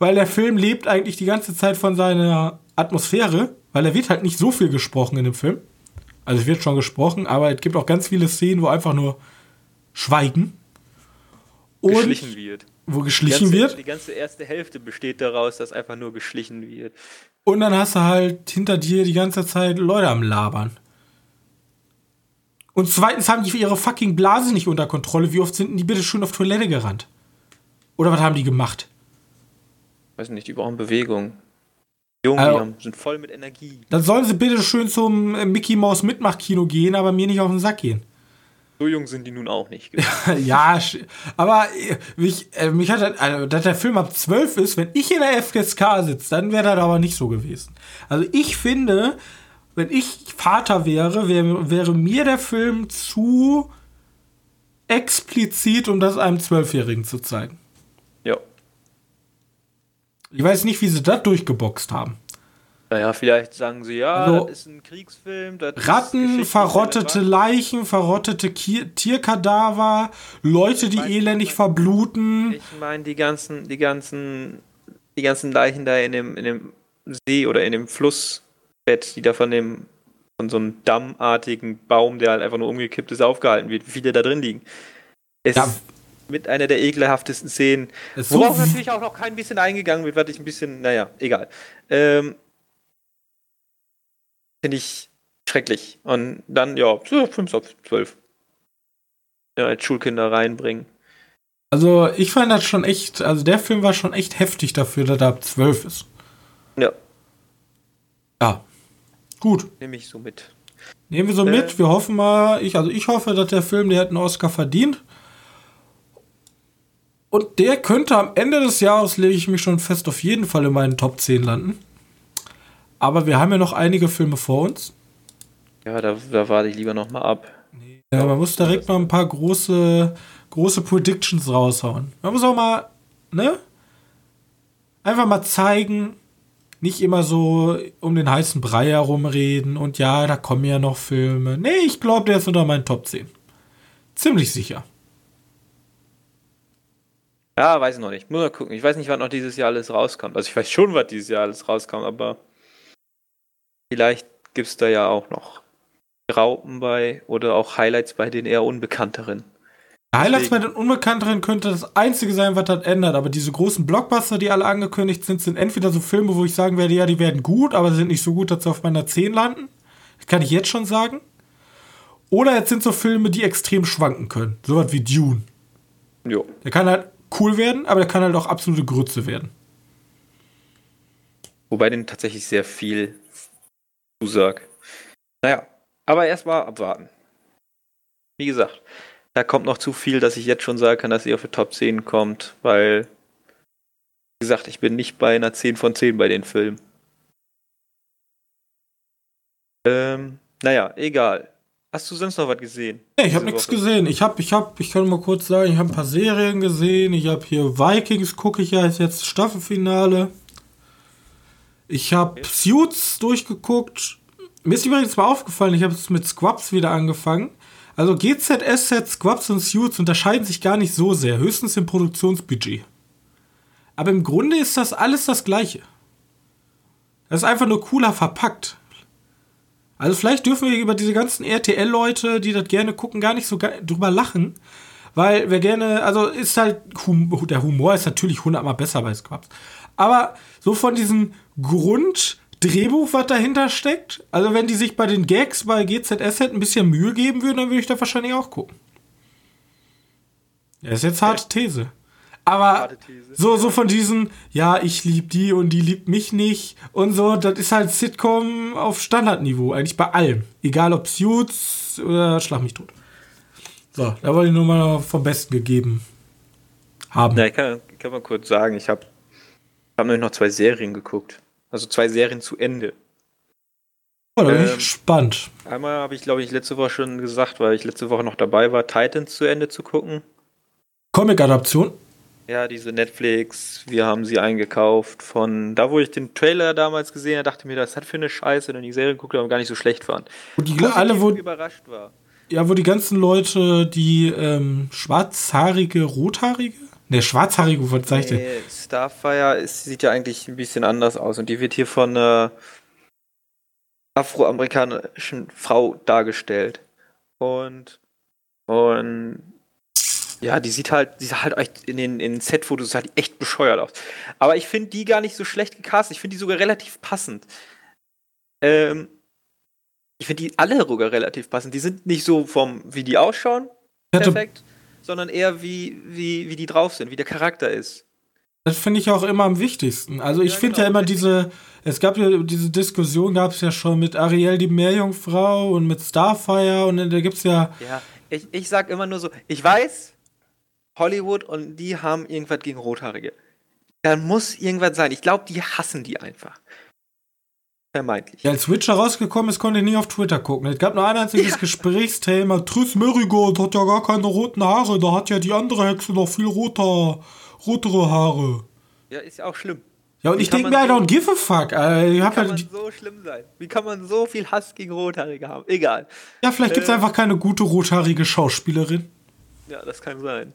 weil der Film lebt eigentlich die ganze Zeit von seiner Atmosphäre, weil er wird halt nicht so viel gesprochen in dem Film. Also es wird schon gesprochen, aber es gibt auch ganz viele Szenen, wo einfach nur Schweigen. Und geschlichen wird. Wo geschlichen die ganze, wird. Die ganze erste Hälfte besteht daraus, dass einfach nur geschlichen wird. Und dann hast du halt hinter dir die ganze Zeit Leute am Labern. Und zweitens haben die ihre fucking Blase nicht unter Kontrolle. Wie oft sind die bitte schön auf Toilette gerannt? Oder was haben die gemacht? Weiß nicht, die brauchen Bewegung. Jungen, also, die sind voll mit Energie. Dann sollen sie bitte schön zum äh, Mickey Mouse Mitmachkino gehen, aber mir nicht auf den Sack gehen. So jung sind die nun auch nicht. ja, aber äh, mich, äh, mich hat, also, dass der Film ab 12 ist, wenn ich in der FSK sitze, dann wäre das aber nicht so gewesen. Also ich finde, wenn ich Vater wäre, wäre, wäre mir der Film zu explizit, um das einem Zwölfjährigen zu zeigen. Ja. Ich weiß nicht, wie sie das durchgeboxt haben. Naja, vielleicht sagen sie, ja, also, das ist ein Kriegsfilm. Ratten, verrottete Leichen, verrottete Kier Tierkadaver, Leute, die ich mein, elendig ich mein, verbluten. Ich meine, die ganzen, die ganzen, die ganzen Leichen da in dem, in dem See oder in dem Flussbett, die da von dem, von so einem dammartigen Baum, der halt einfach nur umgekippt ist, aufgehalten wird, wie viele da drin liegen. Ist ja. mit einer der ekelhaftesten Szenen. Worauf so natürlich auch noch kein bisschen eingegangen wird, was ich ein bisschen, naja, egal. Ähm, Finde ich schrecklich. Und dann, ja, 5 auf 12. Ja, als Schulkinder reinbringen. Also, ich fand das schon echt, also der Film war schon echt heftig dafür, dass er ab 12 ist. Ja. Ja. Gut. Nehme ich so mit. Nehmen wir so äh, mit. Wir hoffen mal, ich, also ich hoffe, dass der Film, der hat einen Oscar verdient. Und der könnte am Ende des Jahres, lege ich mich schon fest, auf jeden Fall in meinen Top 10 landen. Aber wir haben ja noch einige Filme vor uns. Ja, da, da warte ich lieber noch mal ab. Ja, man muss direkt mal ein paar große, große Predictions raushauen. Man muss auch mal, ne? Einfach mal zeigen, nicht immer so um den heißen Brei herumreden und ja, da kommen ja noch Filme. Nee, ich glaube, der ist unter meinen Top 10. Ziemlich sicher. Ja, weiß ich noch nicht. Muss mal gucken. Ich weiß nicht, wann noch dieses Jahr alles rauskommt. Also ich weiß schon, was dieses Jahr alles rauskommt, aber Vielleicht gibt es da ja auch noch Raupen bei oder auch Highlights bei den eher unbekannteren. Highlights bei den Unbekannteren könnte das einzige sein, was das ändert. Aber diese großen Blockbuster, die alle angekündigt sind, sind entweder so Filme, wo ich sagen werde, ja, die werden gut, aber sind nicht so gut, dass sie auf meiner 10 landen. Das kann ich jetzt schon sagen. Oder jetzt sind so Filme, die extrem schwanken können. Sowas wie Dune. Jo. Der kann halt cool werden, aber der kann halt auch absolute Grütze werden. Wobei den tatsächlich sehr viel Zusag. Naja, aber erstmal abwarten. Wie gesagt, da kommt noch zu viel, dass ich jetzt schon sagen kann, dass sie auf die Top 10 kommt, weil, wie gesagt, ich bin nicht bei einer 10 von 10 bei den Filmen. Ähm, naja, egal. Hast du sonst noch was gesehen? Nee, ich habe nichts gesehen. Ich habe, ich habe, ich kann mal kurz sagen, ich habe ein paar Serien gesehen. Ich habe hier Vikings, gucke ich ja, ist jetzt Staffelfinale. Ich habe Suits durchgeguckt. Mir ist übrigens mal aufgefallen, ich habe es mit Squabs wieder angefangen. Also GZSZ, Squabs und Suits unterscheiden sich gar nicht so sehr, höchstens im Produktionsbudget. Aber im Grunde ist das alles das Gleiche. Das ist einfach nur cooler verpackt. Also vielleicht dürfen wir über diese ganzen RTL-Leute, die das gerne gucken, gar nicht so drüber lachen. Weil wer gerne, also ist halt, der Humor ist natürlich hundertmal besser bei Squabs. Aber so von diesem Grunddrehbuch, was dahinter steckt, also wenn die sich bei den Gags bei GZS ein bisschen Mühe geben würden, dann würde ich da wahrscheinlich auch gucken. Das ist jetzt harte These. Aber so, so von diesen, ja, ich liebe die und die liebt mich nicht und so, das ist halt Sitcom auf Standardniveau, eigentlich bei allem. Egal ob Suits oder Schlag mich tot. So, da wollte ich nur mal vom Besten gegeben haben. Ja, ich kann, kann mal kurz sagen, ich habe habe nämlich noch zwei Serien geguckt. Also zwei Serien zu Ende. Oh, da bin ähm, ich gespannt. Einmal habe ich, glaube ich, letzte Woche schon gesagt, weil ich letzte Woche noch dabei war, Titans zu Ende zu gucken. Comic-Adaption? Ja, diese Netflix, wir haben sie eingekauft von da, wo ich den Trailer damals gesehen habe, dachte mir, das hat für eine Scheiße, denn die Serie geguckt habe, gar nicht so schlecht fand. Und die alle, wo überrascht war. Ja, wo die ganzen Leute, die ähm, schwarzhaarige, rothaarige Ne, schwarzhaarige was zeigt nee, Starfire ist, sieht ja eigentlich ein bisschen anders aus und die wird hier von einer afroamerikanischen Frau dargestellt. Und und ja, die sieht halt, die sieht halt echt in den, in Set-Fotos halt echt bescheuert aus. Aber ich finde die gar nicht so schlecht gecastet. Ich finde die sogar relativ passend. Ähm, ich finde die alle sogar relativ passend. Die sind nicht so vom, wie die ausschauen, perfekt sondern eher wie, wie, wie die drauf sind, wie der Charakter ist. Das finde ich auch immer am wichtigsten. Also ich ja, finde genau. ja immer diese, es gab ja diese Diskussion, gab es ja schon mit Ariel die Meerjungfrau und mit Starfire und da gibt es ja. Ja, ich, ich sag immer nur so, ich weiß, Hollywood und die haben irgendwas gegen Rothaarige. Da muss irgendwas sein. Ich glaube, die hassen die einfach. Vermeintlich. Ja, als Witcher rausgekommen ist, konnte ich nie auf Twitter gucken. Es gab nur ein einziges ja. Gesprächsthema. Triss Merigold hat ja gar keine roten Haare. Da hat ja die andere Hexe noch viel roter, rotere Haare. Ja, ist ja auch schlimm. Ja, und Wie ich denke mir, I don't give a fuck. Äh, Wie kann halt man so schlimm sein? Wie kann man so viel Hass gegen Rothaarige haben? Egal. Ja, vielleicht äh, gibt es einfach keine gute rothaarige Schauspielerin. Ja, das kann sein.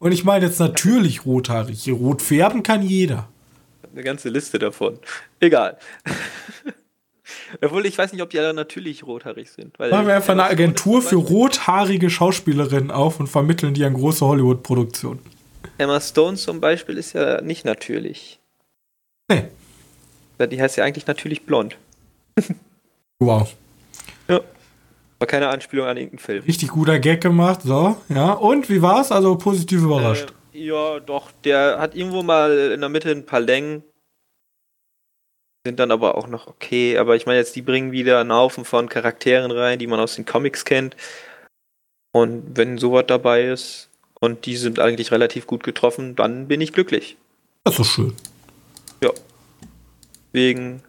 Und ich meine jetzt natürlich rothaarig. Rot färben kann jeder. Eine ganze Liste davon. Egal. Obwohl, ich weiß nicht, ob die alle natürlich rothaarig sind. Weil Machen wir einfach eine Agentur für rothaarige Schauspielerinnen auf und vermitteln die an große Hollywood-Produktionen. Emma Stone zum Beispiel ist ja nicht natürlich. Nee. Die heißt ja eigentlich natürlich blond. wow. Ja. War keine Anspielung an irgendeinen Film. Richtig guter Gag gemacht, so, ja. Und wie war's? Also positiv überrascht. Äh, ja, doch. Der hat irgendwo mal in der Mitte ein paar Längen. Sind dann aber auch noch okay. Aber ich meine jetzt, die bringen wieder einen Haufen von Charakteren rein, die man aus den Comics kennt. Und wenn sowas dabei ist und die sind eigentlich relativ gut getroffen, dann bin ich glücklich. Das ist schön. Ja. Wegen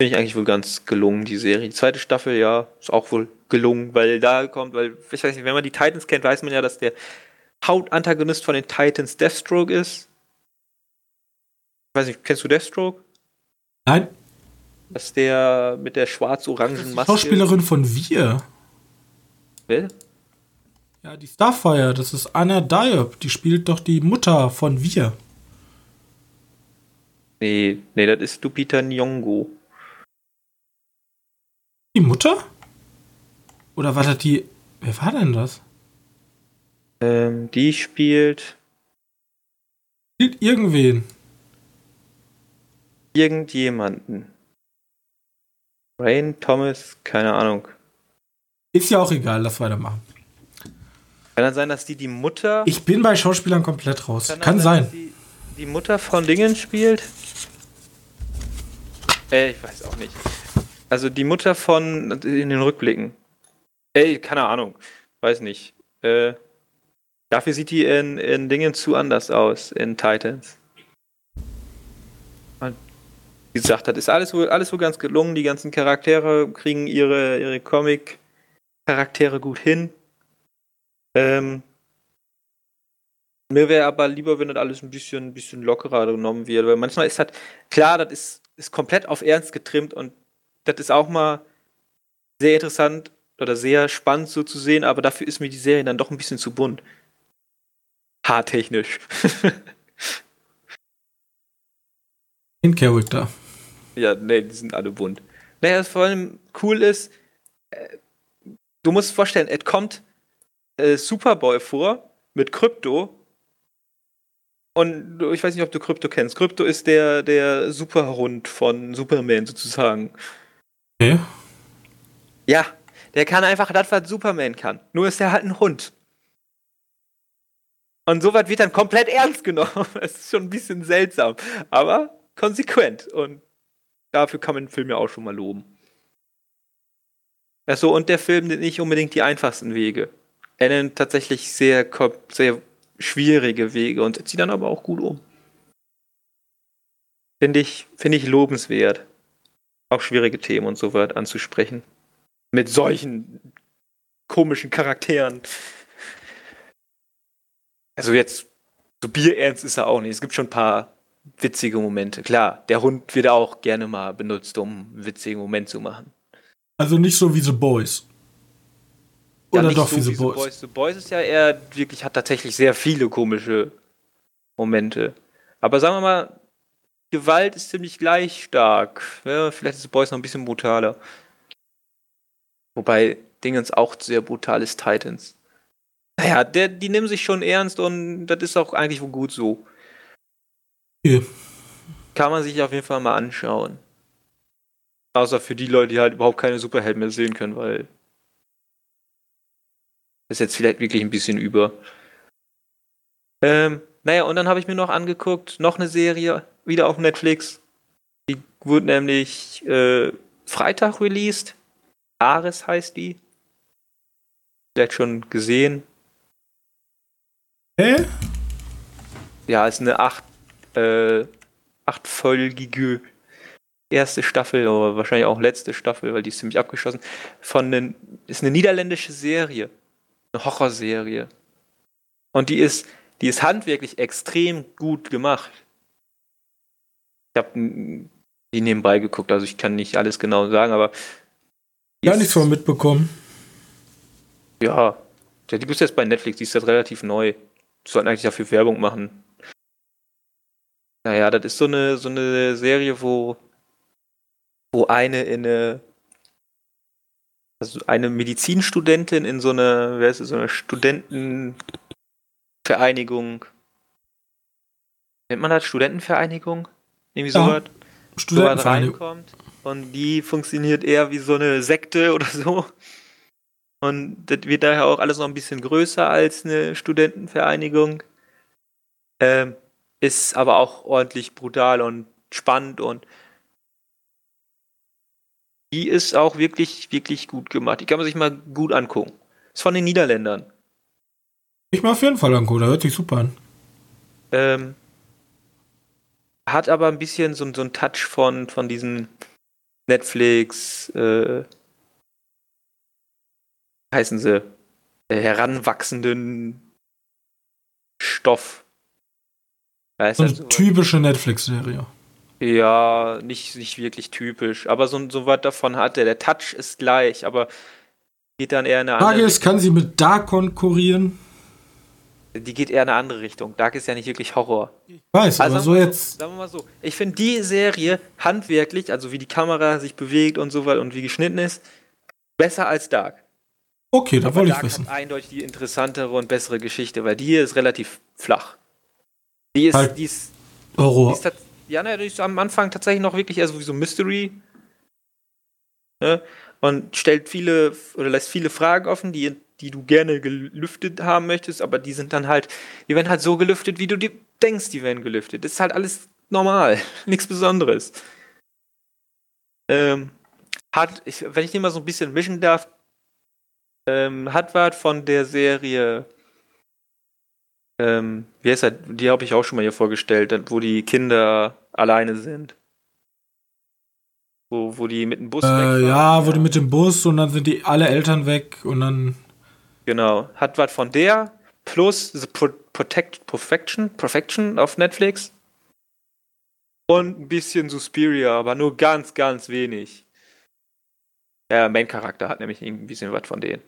Finde ich eigentlich wohl ganz gelungen, die Serie. Die zweite Staffel, ja, ist auch wohl gelungen, weil da kommt, weil, ich weiß nicht, wenn man die Titans kennt, weiß man ja, dass der Hauptantagonist von den Titans Deathstroke ist. Ich weiß nicht, kennst du Deathstroke? Nein. Das ist der mit der schwarz-orangen Maske. Schauspielerin von Wir. Wer? Ja, die Starfire, das ist Anna Diop. Die spielt doch die Mutter von Wir. Nee, nee, das ist Lupita Nyong'o. Die Mutter? Oder war das die. Wer war denn das? Ähm, die spielt. Spielt irgendwen. Irgendjemanden. Rain Thomas, keine Ahnung. Ist ja auch egal, lass weitermachen. Kann dann sein, dass die die Mutter. Ich bin bei Schauspielern komplett raus. Kann, Kann sein. sein. Die, die Mutter von Dingen spielt. Äh, ich weiß auch nicht. Also die Mutter von in den Rückblicken. Ey, keine Ahnung. Weiß nicht. Äh, dafür sieht die in, in Dingen zu anders aus, in Titans. Wie gesagt, das ist alles wohl, alles wohl ganz gelungen. Die ganzen Charaktere kriegen ihre, ihre Comic-Charaktere gut hin. Ähm, mir wäre aber lieber, wenn das alles ein bisschen, ein bisschen lockerer genommen wird, weil manchmal ist halt, klar, das ist, ist komplett auf Ernst getrimmt und das ist auch mal sehr interessant oder sehr spannend so zu sehen, aber dafür ist mir die Serie dann doch ein bisschen zu bunt. Haartechnisch. In Character. Ja, nee, die sind alle bunt. Naja, was vor allem cool ist, äh, du musst vorstellen, es kommt äh, Superboy vor mit Krypto. Und ich weiß nicht, ob du Krypto kennst. Krypto ist der, der Superhund von Superman sozusagen. Okay. Ja, der kann einfach das, was Superman kann. Nur ist er halt ein Hund. Und sowas wird dann komplett ernst genommen. Es ist schon ein bisschen seltsam, aber konsequent. Und dafür kann man den Film ja auch schon mal loben. Achso, und der Film nimmt nicht unbedingt die einfachsten Wege. Er nimmt tatsächlich sehr, sehr schwierige Wege und sie dann aber auch gut um. Finde ich, find ich lobenswert auch schwierige Themen und so weiter anzusprechen. Mit solchen komischen Charakteren. Also jetzt, so bierernst ist er auch nicht. Es gibt schon ein paar witzige Momente. Klar, der Hund wird auch gerne mal benutzt, um einen witzigen Moment zu machen. Also nicht so wie The Boys. Oder ja, doch so wie The Boys. Boys. The Boys ist ja eher wirklich, hat tatsächlich sehr viele komische Momente. Aber sagen wir mal, Gewalt ist ziemlich gleich stark. Ja, vielleicht ist The Boys noch ein bisschen brutaler. Wobei Dingens auch sehr brutal ist, Titans. Naja, der, die nehmen sich schon ernst und das ist auch eigentlich wohl gut so. Ja. Kann man sich auf jeden Fall mal anschauen. Außer für die Leute, die halt überhaupt keine Superhelden mehr sehen können, weil das ist jetzt vielleicht wirklich ein bisschen über. Ähm, naja, und dann habe ich mir noch angeguckt, noch eine Serie, wieder auf Netflix. Die wurde nämlich äh, Freitag released. Ares heißt die. Vielleicht schon gesehen. Hä? Ja, ist eine acht, äh, achtfolgige erste Staffel oder wahrscheinlich auch letzte Staffel, weil die ist ziemlich abgeschlossen. Von den, ist eine niederländische Serie, eine Horrorserie. Und die ist, die ist handwerklich extrem gut gemacht. Ich habe die nebenbei geguckt, also ich kann nicht alles genau sagen, aber. Gar nichts von mitbekommen. Ja, die gibt es jetzt bei Netflix, die ist jetzt relativ neu. Die sollten eigentlich dafür Werbung machen. Naja, das ist so eine, so eine Serie, wo, wo eine in eine, also eine Medizinstudentin in so eine, wer ist es, so eine Studentenvereinigung. Nennt man das Studentenvereinigung? Irgendwie ja, sowas. Studentenvereinigung. reinkommt. Und die funktioniert eher wie so eine Sekte oder so. Und das wird daher auch alles noch ein bisschen größer als eine Studentenvereinigung. Ähm, ist aber auch ordentlich brutal und spannend und die ist auch wirklich, wirklich gut gemacht. Die kann man sich mal gut angucken. Ist von den Niederländern. Ich mal auf jeden Fall angucken, da hört sich super an. Ähm, hat aber ein bisschen so, so einen Touch von, von diesen Netflix, äh, heißen sie, äh, heranwachsenden Stoff. Weißt so eine so typische Netflix-Serie. Ja, nicht, nicht wirklich typisch, aber so, so was davon hat er. Der Touch ist gleich, aber geht dann eher in eine andere Frage ist, kann sie mit Dark konkurrieren? Die geht eher in eine andere Richtung. Dark ist ja nicht wirklich Horror. Ich weiß, also aber so jetzt. So, sagen wir mal so. Ich finde die Serie handwerklich, also wie die Kamera sich bewegt und so weiter und wie geschnitten ist, besser als Dark. Okay, da wollte ich wissen. Hat eindeutig die interessantere und bessere Geschichte, weil die hier ist relativ flach. Die ist, halt die ist, Horror. Die ist ja, ne, die ist am Anfang tatsächlich noch wirklich eher so wie so Mystery. Ne? Und stellt viele oder lässt viele Fragen offen, die, die du gerne gelüftet haben möchtest, aber die sind dann halt, die werden halt so gelüftet, wie du dir denkst, die werden gelüftet. Das ist halt alles normal, nichts Besonderes. Ähm, hat, ich, wenn ich dir mal so ein bisschen mischen darf, ähm, Hartwart von der Serie, ähm, wie heißt das? Die habe ich auch schon mal hier vorgestellt, wo die Kinder alleine sind. Wo, wo die mit dem Bus äh, wegfahren. Ja, wo die mit dem Bus und dann sind die alle Eltern weg und dann. Genau. Hat was von der plus The Pro Protect Perfection, Perfection auf Netflix. Und ein bisschen Suspiria, aber nur ganz, ganz wenig. Der Main-Charakter hat nämlich ein bisschen was von denen.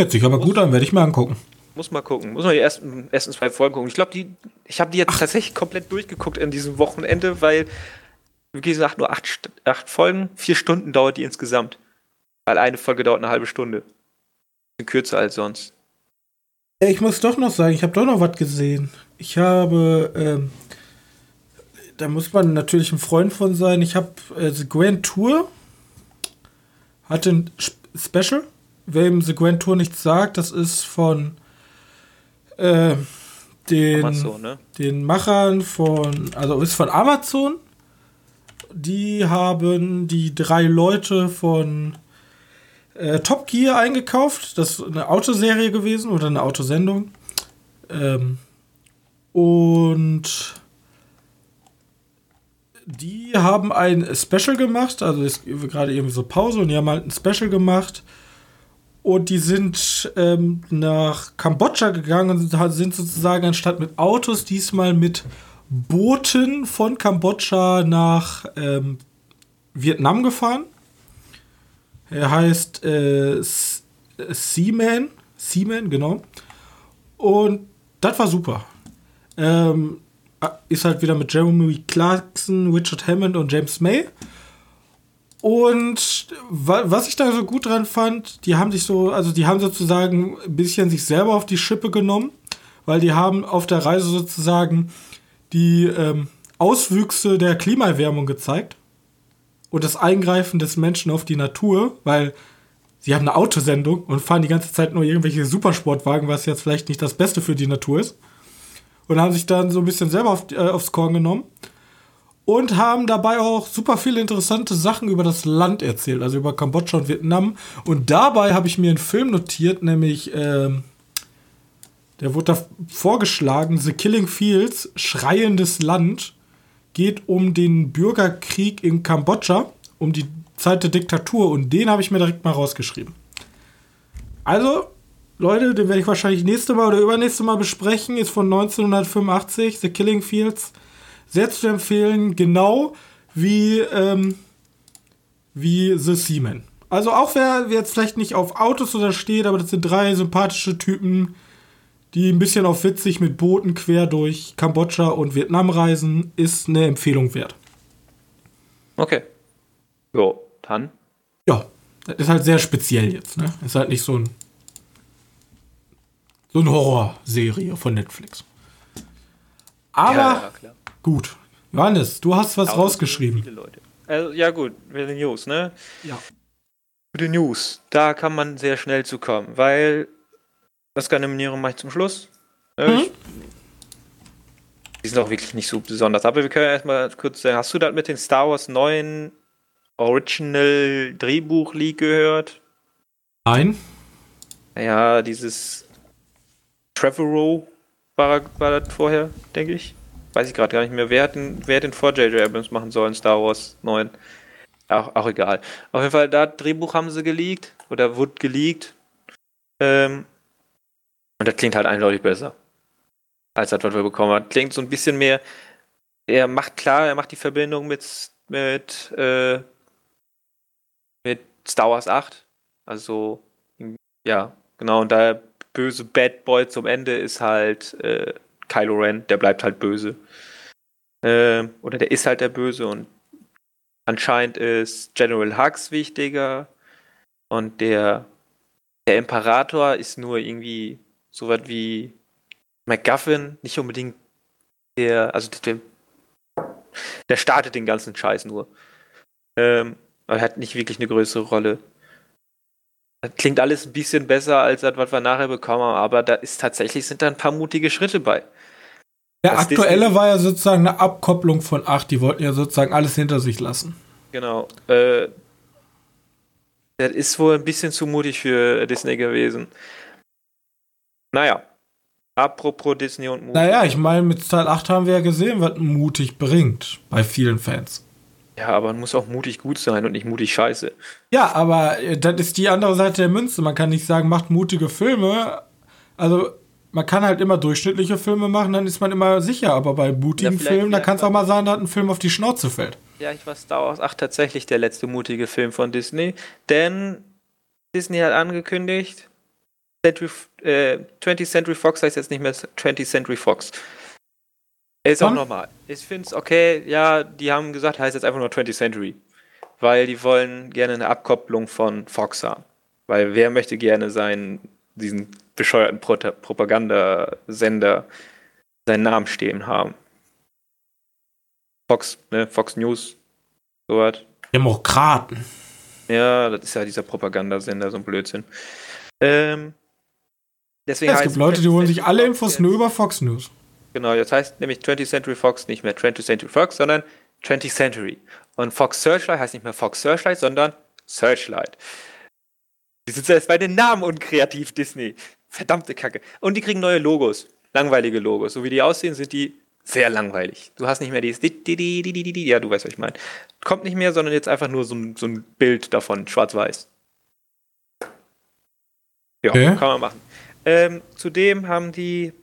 Hört sich aber gut an, werde ich mir angucken. Muss mal gucken. Muss mal die ersten, ersten zwei Folgen gucken. Ich glaube, die, ich habe die jetzt Ach. tatsächlich komplett durchgeguckt in diesem Wochenende, weil, wie gesagt, nur acht, acht Folgen, vier Stunden dauert die insgesamt. Weil eine Folge dauert eine halbe Stunde. Kürzer als sonst. Ich muss doch noch sagen, ich habe doch noch was gesehen. Ich habe, ähm, da muss man natürlich ein Freund von sein. Ich habe äh, The Grand Tour hatte ein Special wem The Grand Tour nichts sagt, das ist von äh, den, Amazon, ne? den Machern von, also ist von Amazon. Die haben die drei Leute von äh, Top Gear eingekauft. Das ist eine Autoserie gewesen oder eine Autosendung. Ähm, und die haben ein Special gemacht, also ist gerade irgendwie so Pause und die haben halt ein Special gemacht und die sind ähm, nach Kambodscha gegangen und sind sozusagen anstatt mit Autos diesmal mit Booten von Kambodscha nach ähm, Vietnam gefahren. Er heißt äh, Seaman. Seaman, genau. Und das war super. Ähm, ist halt wieder mit Jeremy Clarkson, Richard Hammond und James May. Und was ich da so gut dran fand, die haben sich so, also die haben sozusagen ein bisschen sich selber auf die Schippe genommen, weil die haben auf der Reise sozusagen die ähm, Auswüchse der Klimaerwärmung gezeigt und das Eingreifen des Menschen auf die Natur, weil sie haben eine Autosendung und fahren die ganze Zeit nur irgendwelche Supersportwagen, was jetzt vielleicht nicht das Beste für die Natur ist. Und haben sich dann so ein bisschen selber auf, äh, aufs Korn genommen und haben dabei auch super viele interessante Sachen über das Land erzählt, also über Kambodscha und Vietnam. Und dabei habe ich mir einen Film notiert, nämlich ähm, der wurde da vorgeschlagen, The Killing Fields, Schreiendes Land. geht um den Bürgerkrieg in Kambodscha, um die Zeit der Diktatur und den habe ich mir direkt mal rausgeschrieben. Also, Leute, den werde ich wahrscheinlich nächste Mal oder übernächste Mal besprechen, ist von 1985, The Killing Fields. Sehr zu empfehlen, genau wie, ähm, wie The Seaman. Also auch wer jetzt vielleicht nicht auf Autos oder steht, aber das sind drei sympathische Typen, die ein bisschen auf witzig mit Booten quer durch Kambodscha und Vietnam reisen, ist eine Empfehlung wert. Okay. Jo, dann. Ja, das ist halt sehr speziell jetzt, ne? Ist halt nicht so ein so eine Horrorserie von Netflix. Aber ja, gut. Johannes, du hast was rausgeschrieben. Viele Leute. Also, ja gut, mit den News, ne? Ja. Mit den News, da kann man sehr schnell zu kommen, weil das kann Nominierung mache ich zum Schluss. Mhm. die sind auch wirklich nicht so besonders. Aber wir können erstmal kurz sagen, hast du das mit den Star Wars neuen Original Drehbuch League gehört? Nein. Ja, dieses Trevorrow war, war das vorher, denke ich. Weiß ich gerade gar nicht mehr. Wer hat, den, wer hat den vor J.J. Abrams machen sollen, Star Wars 9? Auch, auch egal. Auf jeden Fall, da Drehbuch haben sie geleakt oder wurde geleakt. Ähm, und das klingt halt eindeutig besser. Als das, was wir bekommen haben. Klingt so ein bisschen mehr. Er macht klar, er macht die Verbindung mit, mit, äh, mit Star Wars 8. Also, ja, genau. Und der böse Bad Boy zum Ende ist halt äh, Kylo Ren. Der bleibt halt böse. Äh, oder der ist halt der Böse und anscheinend ist General Hux wichtiger. Und der, der Imperator ist nur irgendwie so was wie McGuffin, nicht unbedingt der, also der, der startet den ganzen Scheiß nur. Ähm, er hat nicht wirklich eine größere Rolle. Das klingt alles ein bisschen besser als das, was wir nachher bekommen haben, aber da ist tatsächlich sind da ein paar mutige Schritte bei. Der das aktuelle Disney war ja sozusagen eine Abkopplung von 8, die wollten ja sozusagen alles hinter sich lassen. Genau. Äh, das ist wohl ein bisschen zu mutig für Disney gewesen. Naja. Apropos Disney und mutig. Naja, ich meine, mit Teil 8 haben wir ja gesehen, was mutig bringt bei vielen Fans. Ja, aber man muss auch mutig gut sein und nicht mutig scheiße. Ja, aber äh, das ist die andere Seite der Münze. Man kann nicht sagen, macht mutige Filme. Also, man kann halt immer durchschnittliche Filme machen, dann ist man immer sicher. Aber bei mutigen ja, Filmen, da kann es auch mal sein, dass ein Film auf die Schnauze fällt. Ja, ich war Star Wars 8 tatsächlich der letzte mutige Film von Disney. Denn Disney hat angekündigt, Century, äh, 20th Century Fox heißt jetzt nicht mehr 20th Century Fox. Ist auch normal. Ich finde es okay, ja, die haben gesagt, heißt jetzt einfach nur 20th Century. Weil die wollen gerne eine Abkopplung von Fox haben. Weil wer möchte gerne seinen, diesen bescheuerten Pro Propagandasender seinen Namen stehen haben? Fox, ne, Fox News, sowas. Demokraten. Ja, das ist ja dieser Propagandasender, so ein Blödsinn. Ähm, Deswegen ja, es gibt Leute, die holen sich alle Infos nur über Fox News. Genau, das heißt nämlich 20th Century Fox nicht mehr 20th Century Fox, sondern 20th Century. Und Fox Searchlight heißt nicht mehr Fox Searchlight, sondern Searchlight. Die sind jetzt bei den Namen unkreativ, Disney. Verdammte Kacke. Und die kriegen neue Logos. Langweilige Logos. So wie die aussehen, sind die sehr langweilig. Du hast nicht mehr dieses. Ja, du weißt, was ich meine. Kommt nicht mehr, sondern jetzt einfach nur so ein, so ein Bild davon, schwarz-weiß. Ja, okay. kann man machen. Ähm, zudem haben die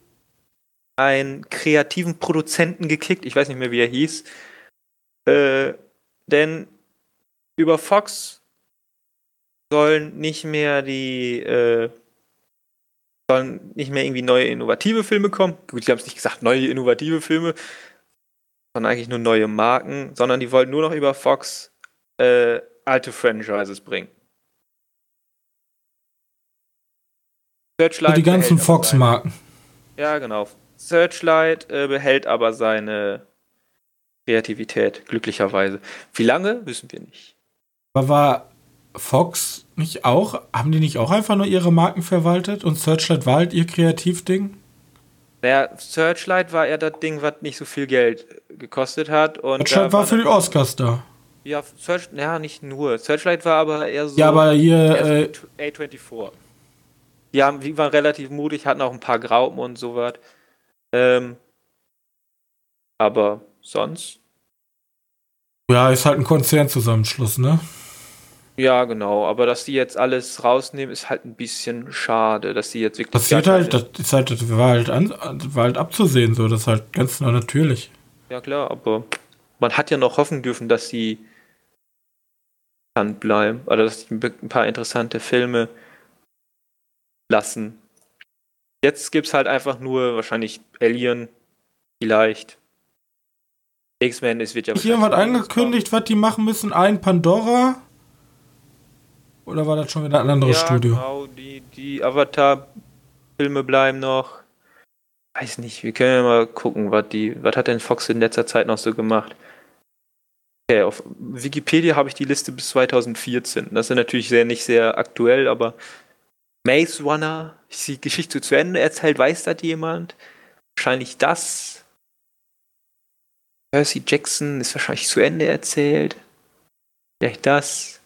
einen kreativen Produzenten gekickt, ich weiß nicht mehr, wie er hieß. Äh, denn über Fox sollen nicht mehr die äh, sollen nicht mehr irgendwie neue innovative Filme kommen. Gut, die haben es nicht gesagt, neue innovative Filme, sondern eigentlich nur neue Marken, sondern die wollten nur noch über Fox äh, alte Franchises bringen. Searchlight. Die ganzen Fox-Marken. Ja, genau. Searchlight äh, behält aber seine Kreativität, glücklicherweise. Wie lange, wissen wir nicht. Aber war Fox nicht auch, haben die nicht auch einfach nur ihre Marken verwaltet und Searchlight war halt ihr Kreativding? Naja, Searchlight war ja das Ding, was nicht so viel Geld gekostet hat. Und Searchlight war für die Oscars da. Ja, Search, ja, nicht nur. Searchlight war aber eher so. Ja, aber hier. Äh, A24. Die, haben, die waren relativ mutig, hatten auch ein paar Graupen und sowas. Ähm, aber sonst Ja, ist halt ein Konzernzusammenschluss, ne? Ja, genau. Aber dass die jetzt alles rausnehmen, ist halt ein bisschen schade, dass die jetzt wirklich. Passiert halt, das ist halt, das war halt, an, war halt abzusehen, so, das ist halt ganz natürlich. Ja, klar, aber man hat ja noch hoffen dürfen, dass sie bleiben oder dass sie ein paar interessante Filme lassen. Jetzt gibt es halt einfach nur wahrscheinlich Alien, vielleicht. X-Men, es wird ja. Hier wird angekündigt, was die machen müssen. Ein Pandora. Oder war das schon wieder ein anderes ja, Studio? Genau, die, die Avatar-Filme bleiben noch. Weiß nicht, wir können ja mal gucken, was die. Was hat denn Fox in letzter Zeit noch so gemacht? Okay, auf Wikipedia habe ich die Liste bis 2014. Das ist natürlich sehr nicht sehr aktuell, aber Maze Runner, ist die Geschichte zu Ende erzählt, weiß das jemand? Wahrscheinlich das. Percy Jackson ist wahrscheinlich zu Ende erzählt. Vielleicht das.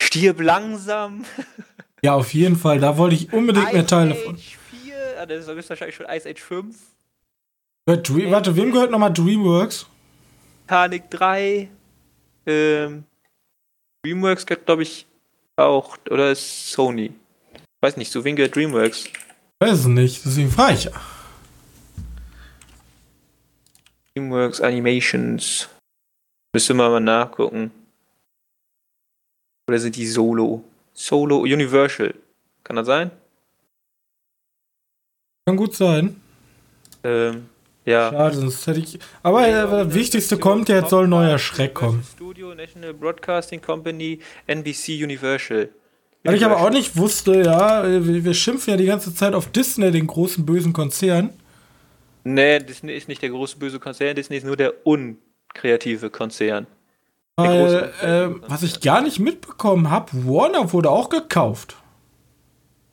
Stirb langsam. Ja, auf jeden Fall. Da wollte ich unbedingt Ice mehr Teile von. 4, ah, das ist wahrscheinlich schon Ice Age 5. Warte, wem gehört nochmal DreamWorks? Titanic 3. Ähm, DreamWorks gehört, glaube ich, auch. Oder ist Sony? Weiß nicht, so wen gehört DreamWorks? Weiß es nicht, deswegen frage ich ja. DreamWorks Animations. Müsste man mal nachgucken. Oder sind die Solo? Solo Universal. Kann das sein? Kann gut sein. Ähm, ja. Schade, sonst hätte ich. Aber ja, das Wichtigste kommt, jetzt soll ein neuer Schreck kommen. Studio, National Broadcasting Company, NBC Universal. Weil ich aber auch nicht wusste, ja, wir, wir, schimpfen ja die ganze Zeit auf Disney, den großen bösen Konzern. Nee, Disney ist nicht der große böse Konzern, Disney ist nur der unkreative Konzern. Weil, äh, was ich gar nicht mitbekommen habe, Warner wurde auch gekauft.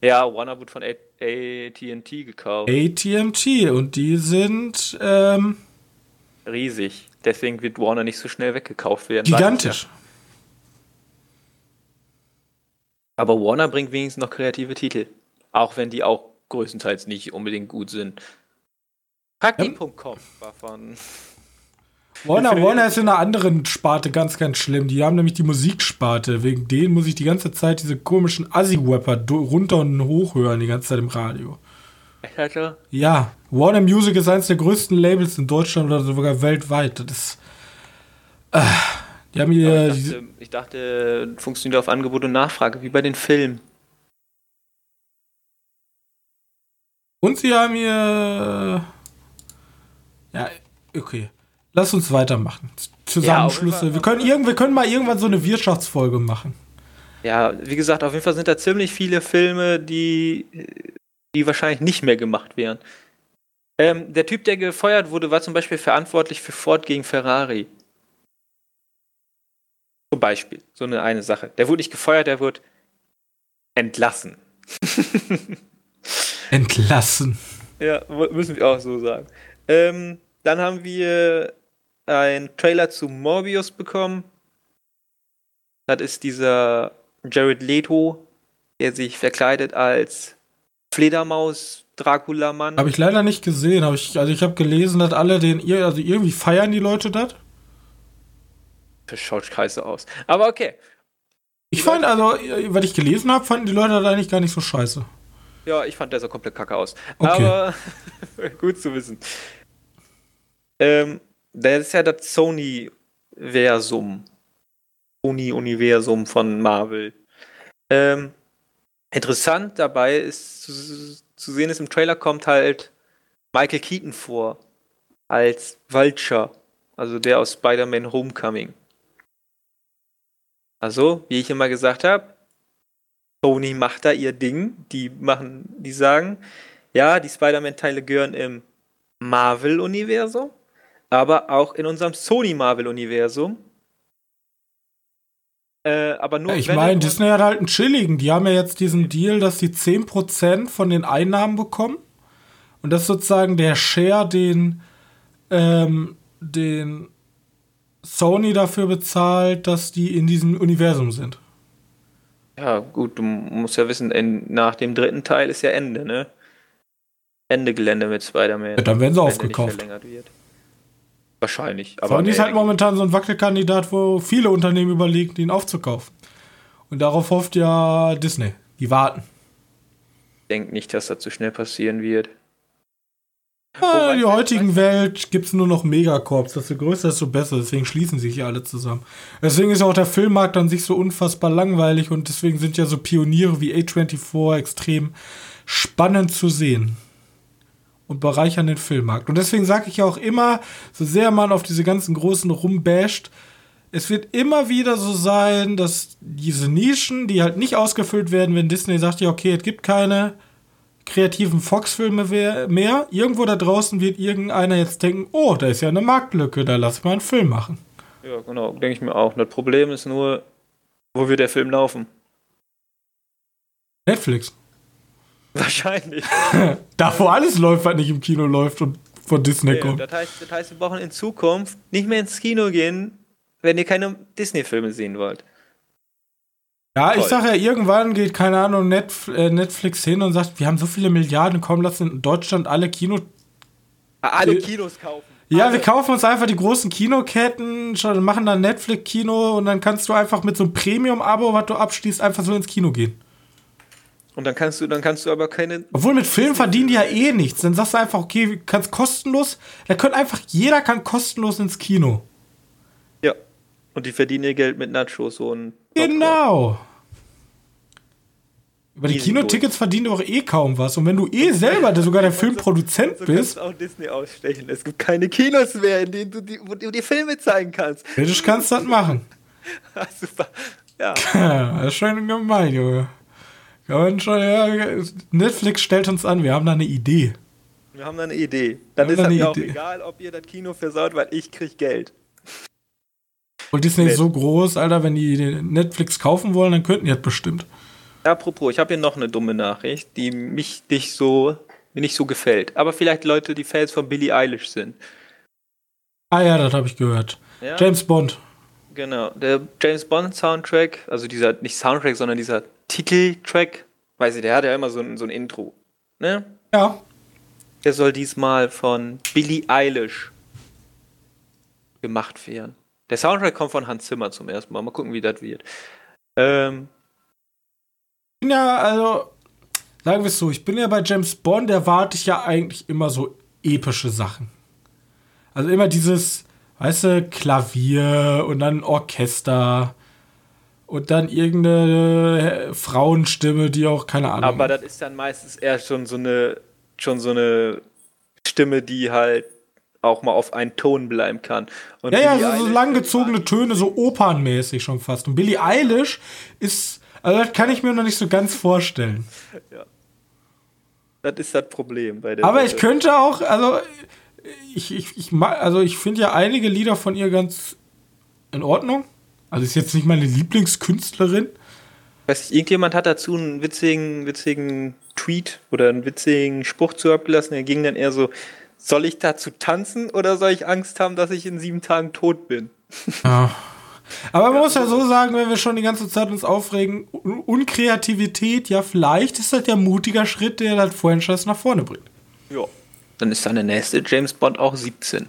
Ja, Warner wurde von AT&T gekauft. AT&T und die sind ähm, riesig. Deswegen wird Warner nicht so schnell weggekauft werden. Gigantisch. Aber Warner bringt wenigstens noch kreative Titel. Auch wenn die auch größtenteils nicht unbedingt gut sind. Praktik.com war von Warner, Warner ist in einer anderen Sparte ganz, ganz schlimm. Die haben nämlich die Musiksparte. Wegen denen muss ich die ganze Zeit diese komischen Assi-Wapper runter und hoch hören, die ganze Zeit im Radio. Echt, Ja, Warner Music ist eines der größten Labels in Deutschland oder sogar weltweit. Das ist. Äh, die haben hier. Ich dachte, ich dachte, funktioniert auf Angebot und Nachfrage, wie bei den Filmen. Und sie haben hier. Ja, okay. Lass uns weitermachen. Zusammenschlüsse. Ja, wir, können irgend, wir können mal irgendwann so eine Wirtschaftsfolge machen. Ja, wie gesagt, auf jeden Fall sind da ziemlich viele Filme, die, die wahrscheinlich nicht mehr gemacht werden. Ähm, der Typ, der gefeuert wurde, war zum Beispiel verantwortlich für Ford gegen Ferrari. Zum Beispiel, so eine eine Sache. Der wurde nicht gefeuert, der wurde entlassen. entlassen. Ja, müssen wir auch so sagen. Ähm, dann haben wir einen Trailer zu Morbius bekommen. Das ist dieser Jared Leto, der sich verkleidet als Fledermaus Dracula-Mann. Habe ich leider nicht gesehen. Hab ich, also ich habe gelesen, dass alle den, also irgendwie feiern die Leute das. Das schaut scheiße aus. Aber okay. Ich fand, also, was ich gelesen habe, fanden die Leute das eigentlich gar nicht so scheiße. Ja, ich fand der so komplett kacke aus. Okay. Aber gut zu wissen. Ähm, das ist ja das Sony-Versum. Sony-Universum von Marvel. Ähm, interessant dabei ist zu, zu sehen, ist im Trailer kommt halt Michael Keaton vor. Als Vulture. Also der aus Spider-Man Homecoming. Also, wie ich immer gesagt habe, Sony macht da ihr Ding. Die machen, die sagen, ja, die Spider-Man-Teile gehören im Marvel-Universum aber auch in unserem Sony Marvel-Universum. Äh, aber nur. Ja, ich meine, Disney hat halt einen chilligen. Die haben ja jetzt diesen Deal, dass sie 10% von den Einnahmen bekommen. Und das ist sozusagen der Share, den, ähm, den Sony dafür bezahlt, dass die in diesem Universum sind. Ja, gut, du musst ja wissen, nach dem dritten Teil ist ja Ende, ne? Ende Gelände mit Spider-Man. Ja, dann werden sie aufgekauft. Wahrscheinlich. Aber Sony ist halt momentan so ein Wackelkandidat, wo viele Unternehmen überlegen, ihn aufzukaufen. Und darauf hofft ja Disney. Die warten. Ich denke nicht, dass das so schnell passieren wird. Ja, in der heutigen Welt gibt es nur noch Megacorps. Desto größer, desto besser. Deswegen schließen sich hier alle zusammen. Deswegen ist auch der Filmmarkt an sich so unfassbar langweilig und deswegen sind ja so Pioniere wie A24 extrem spannend zu sehen und bereichern den Filmmarkt. Und deswegen sage ich ja auch immer, so sehr man auf diese ganzen großen rumbasht, es wird immer wieder so sein, dass diese Nischen, die halt nicht ausgefüllt werden, wenn Disney sagt, ja, okay, es gibt keine kreativen Fox-Filme mehr. Irgendwo da draußen wird irgendeiner jetzt denken, oh, da ist ja eine Marktlücke, da lass mal einen Film machen. Ja, genau, denke ich mir auch. Das Problem ist nur, wo wird der Film laufen? Netflix. Wahrscheinlich. da, wo alles läuft, was nicht im Kino läuft und von Disney okay, kommt. Das heißt, das heißt, wir brauchen in Zukunft nicht mehr ins Kino gehen, wenn ihr keine Disney-Filme sehen wollt. Ja, Toll. ich sage ja, irgendwann geht, keine Ahnung, äh, Netflix hin und sagt, wir haben so viele Milliarden, komm, lass in Deutschland alle Kino. Alle Kinos kaufen. Ja, alle. wir kaufen uns einfach die großen Kinoketten, machen dann Netflix-Kino und dann kannst du einfach mit so einem Premium-Abo, was du abschließt, einfach so ins Kino gehen. Und dann kannst du, dann kannst du aber keine. Obwohl mit Film verdienen die ja eh nichts. Dann sagst du einfach, okay, kannst kostenlos. Da könnte einfach, jeder kann kostenlos ins Kino. Ja. Und die verdienen ihr Geld mit Nachos und. Genau. Über die Kinotickets verdienen du auch eh kaum was. Und wenn du eh selber sogar der Filmproduzent so, so bist. Du auch Disney ausstechen. Es gibt keine Kinos mehr, in denen du die, wo du die Filme zeigen kannst. Kritisch kannst du das machen. Super. Ja. das ist schon gemein, Junge. Kann schon, ja, Netflix stellt uns an, wir haben da eine Idee. Wir haben da eine Idee. Dann ist es mir auch egal, ob ihr das Kino versaut, weil ich krieg Geld. Und Disney ist so groß, Alter, wenn die Netflix kaufen wollen, dann könnten die das bestimmt. Apropos, ich habe hier noch eine dumme Nachricht, die mich nicht so, mir nicht so gefällt. Aber vielleicht Leute, die Fans von Billie Eilish sind. Ah ja, das habe ich gehört. Ja? James Bond. Genau, der James Bond Soundtrack, also dieser, nicht Soundtrack, sondern dieser Titeltrack, weiß ich, der hat ja immer so ein, so ein Intro. Ne? Ja. Der soll diesmal von Billie Eilish gemacht werden. Der Soundtrack kommt von Hans Zimmer zum ersten Mal. Mal gucken, wie das wird. Ähm, ja, also, sagen wir es so, ich bin ja bei James Bond, erwarte ich ja eigentlich immer so epische Sachen. Also immer dieses, weißt du, Klavier und dann Orchester und dann irgendeine Frauenstimme, die auch keine Ahnung. Aber das ist dann meistens eher schon so eine, schon so eine Stimme, die halt auch mal auf einen Ton bleiben kann. Und ja, Billie ja, so, so langgezogene Töne, so opernmäßig schon fast. Und Billie Eilish ist also das kann ich mir noch nicht so ganz vorstellen. Ja. Das ist das Problem bei der. Aber Seite. ich könnte auch, also ich, ich, ich also ich finde ja einige Lieder von ihr ganz in Ordnung. Also ist jetzt nicht meine Lieblingskünstlerin. Weiß ich, irgendjemand hat dazu einen witzigen, witzigen Tweet oder einen witzigen Spruch zu abgelassen. Er ging dann eher so: Soll ich dazu tanzen oder soll ich Angst haben, dass ich in sieben Tagen tot bin? Ja. Aber man muss ja so sagen, wenn wir schon die ganze Zeit uns aufregen, Unkreativität, ja, vielleicht ist das ja ein mutiger Schritt, der das Franchise nach vorne bringt. Ja. Dann ist seine nächste James Bond auch 17.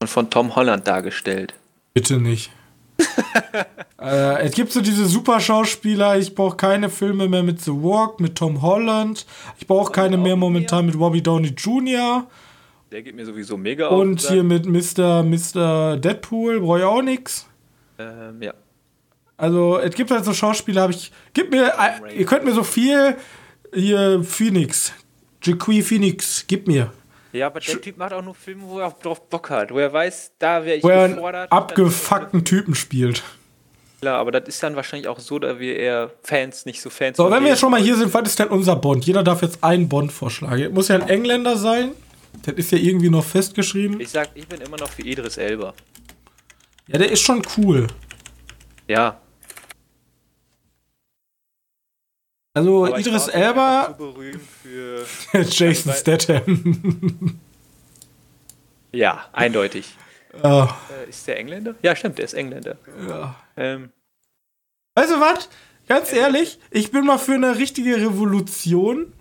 Und von Tom Holland dargestellt. Bitte nicht. äh, es gibt so diese super Schauspieler, ich brauche keine Filme mehr mit The Walk, mit Tom Holland. Ich brauche keine mehr momentan mit Robbie Downey Jr. Der geht mir sowieso mega auf. Und hier mit Mr. Mr. Deadpool brauche ich auch nichts. Ähm, ja. Also, es gibt halt so Schauspieler, habe ich. Gib mir. Ihr könnt mir so viel. Hier, Phoenix. Jaqui Phoenix, gib mir. Ja, aber der Typ macht auch nur Filme, wo er drauf Bock hat. Wo er weiß, da wäre ich wo er gefordert. Einen abgefuckten Typen spielt. Klar, aber das ist dann wahrscheinlich auch so, da wir eher Fans, nicht so Fans So, wenn wir schon mal hier sind, was ist denn unser Bond? Jeder darf jetzt einen Bond vorschlagen. Muss ja ein Engländer sein. Das ist ja irgendwie noch festgeschrieben. Ich sag, ich bin immer noch für Idris Elba. Ja, der ist schon cool. Ja. Also Aber Idris Elba. Jason Statham. ja, eindeutig. Oh. Ist der Engländer? Ja, stimmt, der ist Engländer. Ja. Ähm. Weißt du was? Ganz ehrlich, ich bin mal für eine richtige Revolution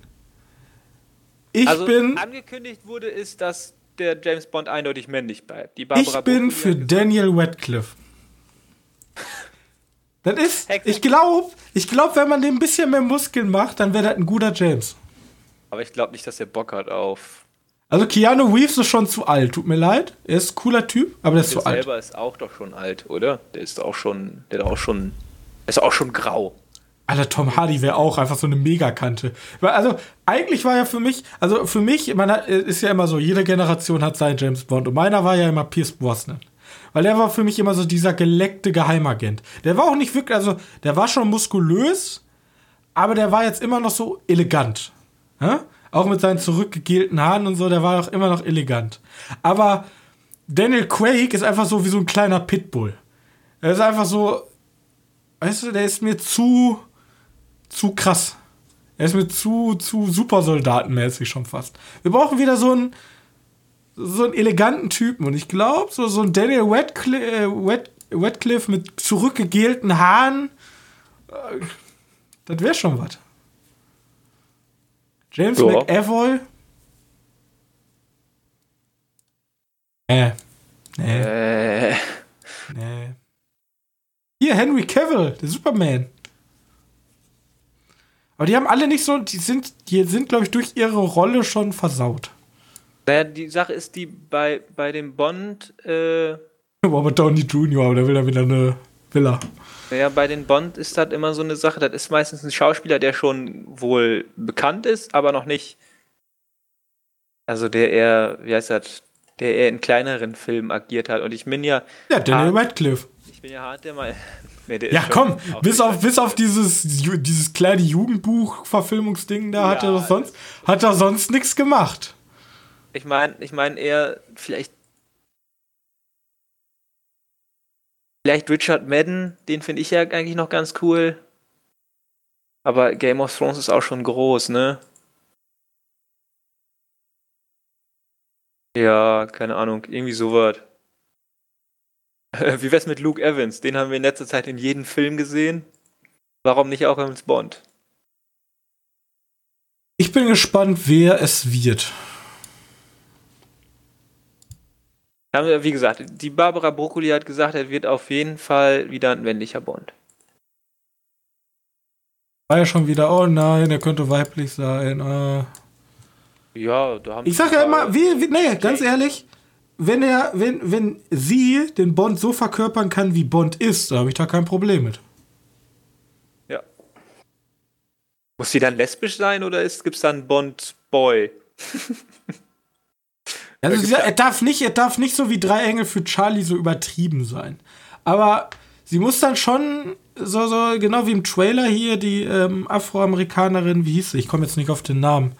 ich also bin. Angekündigt wurde ist, dass der James Bond eindeutig männlich bleibt. ich bin für Daniel Radcliffe. Das ist, ich glaube, ich glaube, wenn man dem ein bisschen mehr Muskeln macht, dann wäre das ein guter James. Aber ich glaube nicht, dass er Bock hat auf. Also Keanu Reeves ist schon zu alt, tut mir leid. Er ist ein cooler Typ, aber der ist der zu alt. Der selber ist auch doch schon alt, oder? Der ist auch schon, der ist auch schon, ist auch schon grau. Alter, Tom Hardy wäre auch einfach so eine Megakante. Also, eigentlich war ja für mich, also für mich, man ist ja immer so, jede Generation hat seinen James Bond. Und meiner war ja immer Pierce Brosnan. Weil der war für mich immer so dieser geleckte Geheimagent. Der war auch nicht wirklich, also der war schon muskulös, aber der war jetzt immer noch so elegant. Ja? Auch mit seinen zurückgegelten Haaren und so, der war auch immer noch elegant. Aber Daniel Craig ist einfach so wie so ein kleiner Pitbull. Er ist einfach so, weißt du, der ist mir zu, zu krass. Er ist mir zu, zu supersoldatenmäßig schon fast. Wir brauchen wieder so einen, so einen eleganten Typen. Und ich glaube, so, so ein Daniel Radcliffe, äh, Radcliffe mit zurückgegelten Haaren, äh, das wäre schon was. James ja. McAvoy? Äh. Nee. Äh. Nee. Hier, Henry Cavill, der Superman. Aber die haben alle nicht so, die sind, die sind, glaube ich, durch ihre Rolle schon versaut. Naja, die Sache ist, die bei, bei dem Bond. Äh, Robert Downey Jr., aber der will dann wieder eine Villa. Naja, bei den Bond ist das immer so eine Sache, das ist meistens ein Schauspieler, der schon wohl bekannt ist, aber noch nicht. Also der eher, wie heißt das, der eher in kleineren Filmen agiert hat. Und ich bin ja. Ja, Daniel Radcliffe. Ich bin ja hart, der mal. Nee, der ja, komm, bis auf, bis auf dieses, dieses kleine Jugendbuch-Verfilmungsding da ja, hat er sonst, hat er sonst nichts gemacht. Ich meine, ich meine eher vielleicht. Vielleicht Richard Madden, den finde ich ja eigentlich noch ganz cool. Aber Game of Thrones ist auch schon groß, ne? Ja, keine Ahnung, irgendwie sowas. Wie wär's mit Luke Evans? Den haben wir in letzter Zeit in jedem Film gesehen. Warum nicht auch als Bond? Ich bin gespannt, wer es wird. Wie gesagt, die Barbara Broccoli hat gesagt, er wird auf jeden Fall wieder ein männlicher Bond. War ja schon wieder, oh nein, er könnte weiblich sein. Äh. Ja, da haben Ich sag ja immer, wie, wie nee, ganz ehrlich, wenn er, wenn, wenn sie den Bond so verkörpern kann, wie Bond ist, da habe ich da kein Problem mit. Ja. Muss sie dann lesbisch sein oder gibt es dann Bond-Boy? also sie, er darf nicht, er darf nicht so wie drei Engel für Charlie so übertrieben sein. Aber sie muss dann schon so, so genau wie im Trailer hier, die ähm, Afroamerikanerin, wie hieß sie? Ich komme jetzt nicht auf den Namen.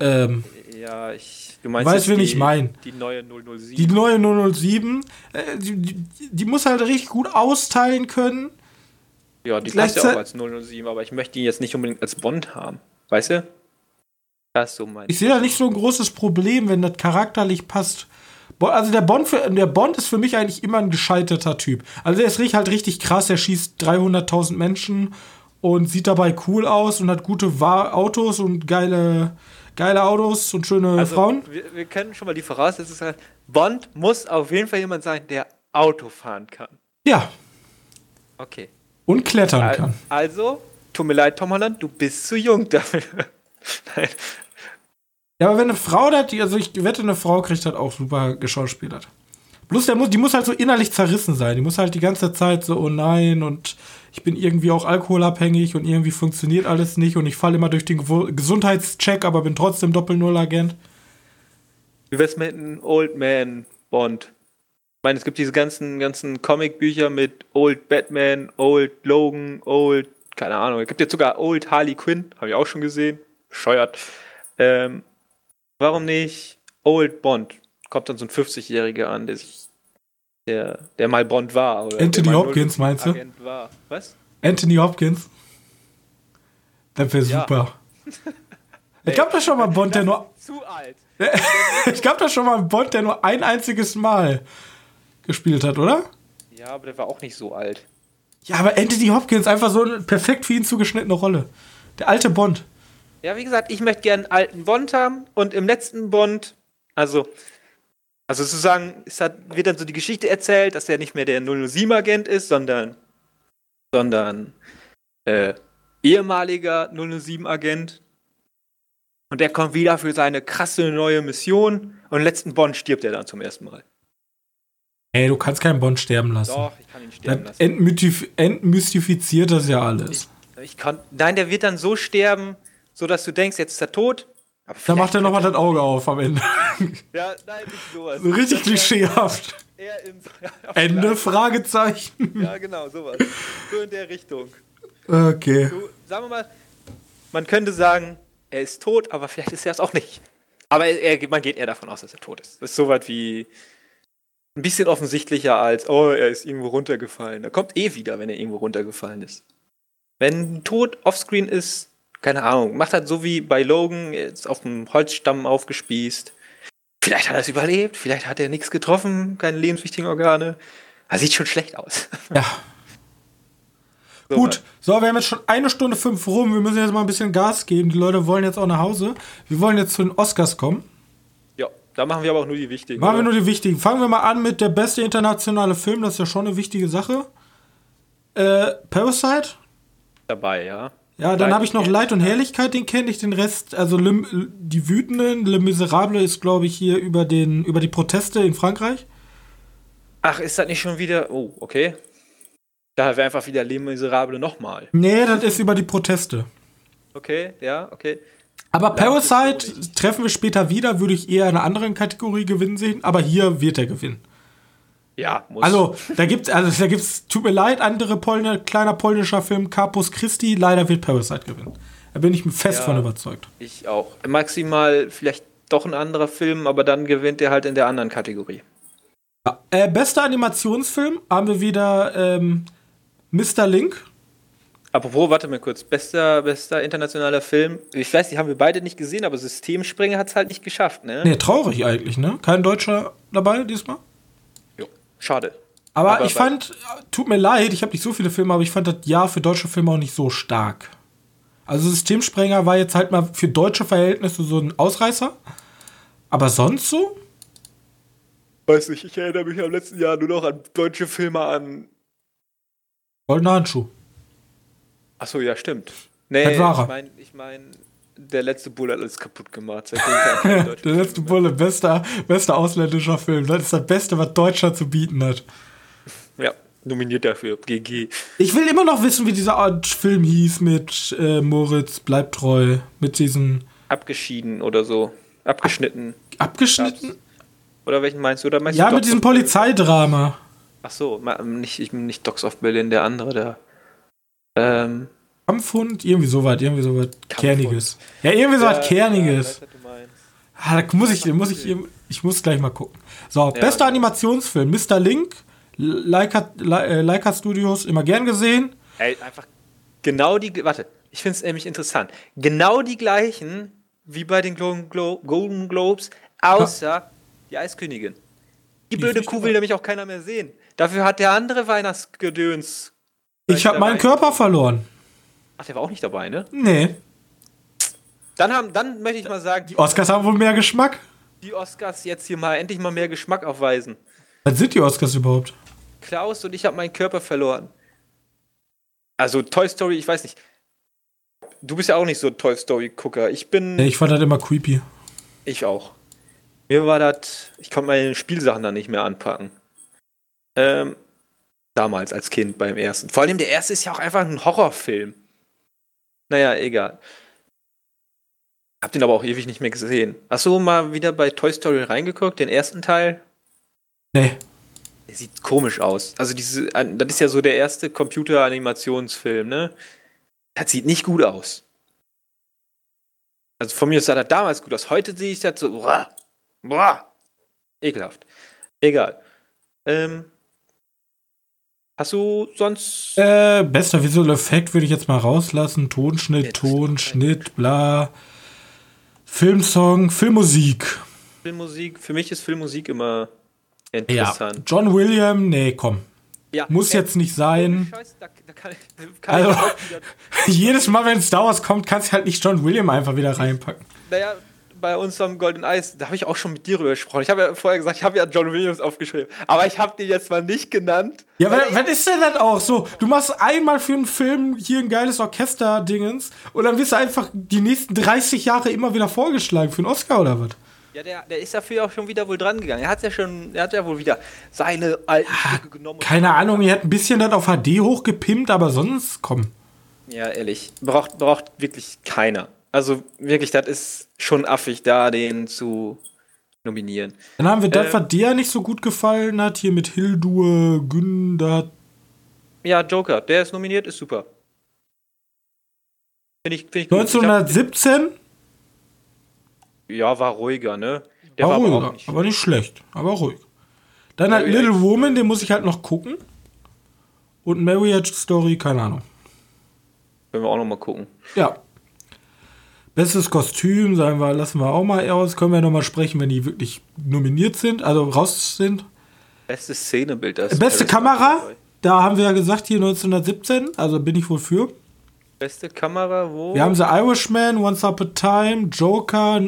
Ähm, ja, ich Du meinst weißt, wen ich meine? Die neue 007. Die neue 007. Äh, die, die, die, muss halt richtig gut austeilen können. Ja, die passt ja auch als 007, aber ich möchte die jetzt nicht unbedingt als Bond haben. Weißt du? Das ist so mein ich sehe da nicht so ein großes Problem, wenn das charakterlich passt. Also der Bond, für, der Bond ist für mich eigentlich immer ein gescheiterter Typ. Also er ist halt richtig krass, er schießt 300.000 Menschen und sieht dabei cool aus und hat gute Autos und geile geile Autos und schöne also, Frauen. Wir, wir können schon mal die Voraussetzung sagen, Bond muss auf jeden Fall jemand sein, der Auto fahren kann. Ja. Okay. Und klettern Al kann. Also, tut mir leid, Tom Holland, du bist zu jung dafür. Nein. Ja, aber wenn eine Frau das, also ich wette, eine Frau kriegt das auch super geschauspielert. Bloß der muss, die muss halt so innerlich zerrissen sein. Die muss halt die ganze Zeit so, oh nein, und ich bin irgendwie auch alkoholabhängig und irgendwie funktioniert alles nicht und ich falle immer durch den Gesundheitscheck, aber bin trotzdem Doppel-Null-Agent. Wie wär's mit einem Old Man Bond? Ich meine, es gibt diese ganzen, ganzen Comicbücher mit Old Batman, Old Logan, Old, keine Ahnung. Es gibt jetzt sogar Old Harley Quinn, habe ich auch schon gesehen. Bescheuert. Ähm, warum nicht Old Bond? Kommt dann so ein 50-Jähriger an, der sich der, der mal Bond war. Anthony Hopkins, meinst du? War. Was? Anthony Hopkins. Das wäre ja. super. Ich gab da schon mal einen Bond, der nur. Zu alt. ich gab da schon mal einen Bond, der nur ein einziges Mal gespielt hat, oder? Ja, aber der war auch nicht so alt. Ja, aber Anthony Hopkins einfach so eine perfekt für ihn zugeschnittene Rolle. Der alte Bond. Ja, wie gesagt, ich möchte gerne einen alten Bond haben und im letzten Bond Also, also sozusagen es hat, wird dann so die Geschichte erzählt, dass er nicht mehr der 007-Agent ist, sondern, sondern äh, ehemaliger 007-Agent. Und der kommt wieder für seine krasse neue Mission und letzten Bond stirbt er dann zum ersten Mal. Ey, du kannst keinen Bond sterben lassen. Doch, ich kann ihn sterben lassen. Entmystif entmystifiziert das ja alles. Ich, ich kann, nein, der wird dann so sterben, so dass du denkst, jetzt ist er tot. Dann macht er nochmal das Auge auf am Ende. Ja, nein, nicht sowas. So richtig klischeehaft. Ende? Fragezeichen. Ja, genau, sowas. So in der Richtung. Okay. So, sagen wir mal, man könnte sagen, er ist tot, aber vielleicht ist er es auch nicht. Aber er, er, man geht eher davon aus, dass er tot ist. Das ist so weit wie ein bisschen offensichtlicher als, oh, er ist irgendwo runtergefallen. Er kommt eh wieder, wenn er irgendwo runtergefallen ist. Wenn ein Tod offscreen ist, keine Ahnung, macht halt so wie bei Logan, jetzt auf dem Holzstamm aufgespießt. Vielleicht hat er es überlebt, vielleicht hat er nichts getroffen, keine lebenswichtigen Organe. Er sieht schon schlecht aus. Ja. So Gut, so, wir haben jetzt schon eine Stunde fünf rum. Wir müssen jetzt mal ein bisschen Gas geben. Die Leute wollen jetzt auch nach Hause. Wir wollen jetzt zu den Oscars kommen. Ja, da machen wir aber auch nur die wichtigen. Machen oder? wir nur die wichtigen. Fangen wir mal an mit der beste internationale Film. Das ist ja schon eine wichtige Sache. Äh, Parasite. Dabei, ja. Ja, dann habe ich noch Leid und Herrlichkeit, den kenne ich, den Rest, also Lim, die Wütenden, Le Miserable ist, glaube ich, hier über, den, über die Proteste in Frankreich. Ach, ist das nicht schon wieder. Oh, okay. Da wäre einfach wieder Le Miserable nochmal. Nee, das ist über die Proteste. Okay, ja, okay. Aber Parasite treffen wir später wieder, würde ich eher in einer anderen Kategorie gewinnen sehen, aber hier wird er gewinnen. Ja, muss. Also, da gibt's, also da gibt's, tut mir leid, andere Polne, kleiner polnischer Film, Capus Christi, leider wird Parasite gewinnen. Da bin ich fest ja, von überzeugt. Ich auch. Maximal vielleicht doch ein anderer Film, aber dann gewinnt er halt in der anderen Kategorie. Ja. Äh, bester Animationsfilm haben wir wieder ähm, Mr. Link. Apropos, warte mal kurz. Bester, bester internationaler Film. Ich weiß, die haben wir beide nicht gesehen, aber Systemspringer hat es halt nicht geschafft, ne? Nee, traurig eigentlich, ne? Kein Deutscher dabei diesmal? Schade. Aber, aber ich fand, tut mir leid, ich habe nicht so viele Filme, aber ich fand das Jahr für deutsche Filme auch nicht so stark. Also Systemsprenger war jetzt halt mal für deutsche Verhältnisse so ein Ausreißer. Aber sonst so? Weiß nicht, ich erinnere mich am letzten Jahr nur noch an deutsche Filme an. Goldener Handschuh. Achso, ja, stimmt. Nee, ich meine, ich mein, der letzte Bulle hat alles kaputt gemacht. der letzte Bulle, bester, bester ausländischer Film. Das ist das Beste, was Deutschland zu bieten hat. Ja, nominiert dafür. GG. Ich will immer noch wissen, wie dieser Art Film hieß mit äh, Moritz bleibt treu. Mit diesen. Abgeschieden oder so. Abgeschnitten. Ab, abgeschnitten? Oder welchen meinst du? Oder meinst ja, du mit diesem Polizeidrama. Ach so, nicht, ich bin nicht Docs of Berlin, der andere, der. Ähm, Kampfhund, irgendwie sowas, irgendwie sowas Kerniges. Ja, irgendwie sowas ja, Kerniges. Ja, ah, da muss ich, muss ich, ich muss gleich mal gucken. So, ja. bester Animationsfilm, Mr. Link, Leica, äh, Leica Studios, immer gern gesehen. Ey, einfach genau die, warte, ich finde es nämlich interessant. Genau die gleichen wie bei den Golden, Glo Golden Globes, außer ja. die Eiskönigin. Die, die blöde Kuh will nämlich auch keiner mehr sehen. Dafür hat der andere Weihnachtsgedöns. Ich habe meinen Körper verloren. Ach, der war auch nicht dabei, ne? Nee. Dann, haben, dann möchte ich mal sagen. Die Oscars haben wohl mehr Geschmack. Die Oscars jetzt hier mal endlich mal mehr Geschmack aufweisen. Was sind die Oscars überhaupt? Klaus und ich haben meinen Körper verloren. Also Toy Story, ich weiß nicht. Du bist ja auch nicht so ein Toy Story-Gucker. Ich bin. ich fand das immer creepy. Ich auch. Mir war das. Ich konnte meine Spielsachen dann nicht mehr anpacken. Ähm, damals als Kind beim ersten. Vor allem der erste ist ja auch einfach ein Horrorfilm. Naja, egal. Hab den aber auch ewig nicht mehr gesehen. Hast du mal wieder bei Toy Story reingeguckt, den ersten Teil? Nee. Der sieht komisch aus. Also diese, das ist ja so der erste Computeranimationsfilm, ne? Das sieht nicht gut aus. Also von mir sah das damals gut aus. Heute sehe ich das so, boah, boah, ekelhaft. Egal. Ähm, Hast du sonst. Äh, bester visuelle Effekt würde ich jetzt mal rauslassen. Tonschnitt, jetzt Tonschnitt, bla. Filmsong, Filmmusik. Filmmusik, für mich ist Filmmusik immer interessant. Ja. John William, nee, komm. Ja, Muss äh, jetzt nicht sein. Scheiß, da, da kann, kann also, jedes Mal, wenn Star Wars kommt, kannst du halt nicht John William einfach wieder reinpacken. Naja, bei uns am Golden Eis, da habe ich auch schon mit dir drüber gesprochen. Ich habe ja vorher gesagt, ich habe ja John Williams aufgeschrieben, aber ich habe den jetzt mal nicht genannt. Ja, was, was ist denn das auch so? Du machst einmal für einen Film hier ein geiles Orchester-Dingens und dann wirst du einfach die nächsten 30 Jahre immer wieder vorgeschlagen für einen Oscar oder was? Ja, der, der ist dafür auch schon wieder wohl dran gegangen. Er hat ja schon, er hat ja wohl wieder seine alten ja, Stücke genommen. Keine Ahnung, er hat ein bisschen das auf HD hochgepimpt, aber sonst komm. Ja, ehrlich, braucht, braucht wirklich keiner. Also wirklich, das ist schon affig, da den zu nominieren. Dann haben wir das, ähm, was dir nicht so gut gefallen hat, hier mit Hildur, Gündert. Ja, Joker, der ist nominiert, ist super. Finde ich, find ich 1917? Ja, war ruhiger, ne? Der war, war ruhiger, aber, nicht, aber nicht schlecht, aber ruhig. Dann halt Little Woman, den muss ich halt noch gucken. Und Marriage Story, keine Ahnung. Können wir auch noch mal gucken. Ja. Bestes Kostüm, sagen wir, lassen wir auch mal aus. Können wir noch mal sprechen, wenn die wirklich nominiert sind, also raus sind. Bestes Szenebild. Das Beste Kamera, da haben wir ja gesagt, hier 1917, also bin ich wohl für. Beste Kamera, wo? Wir haben The Irishman, Once Upon a Time, Joker,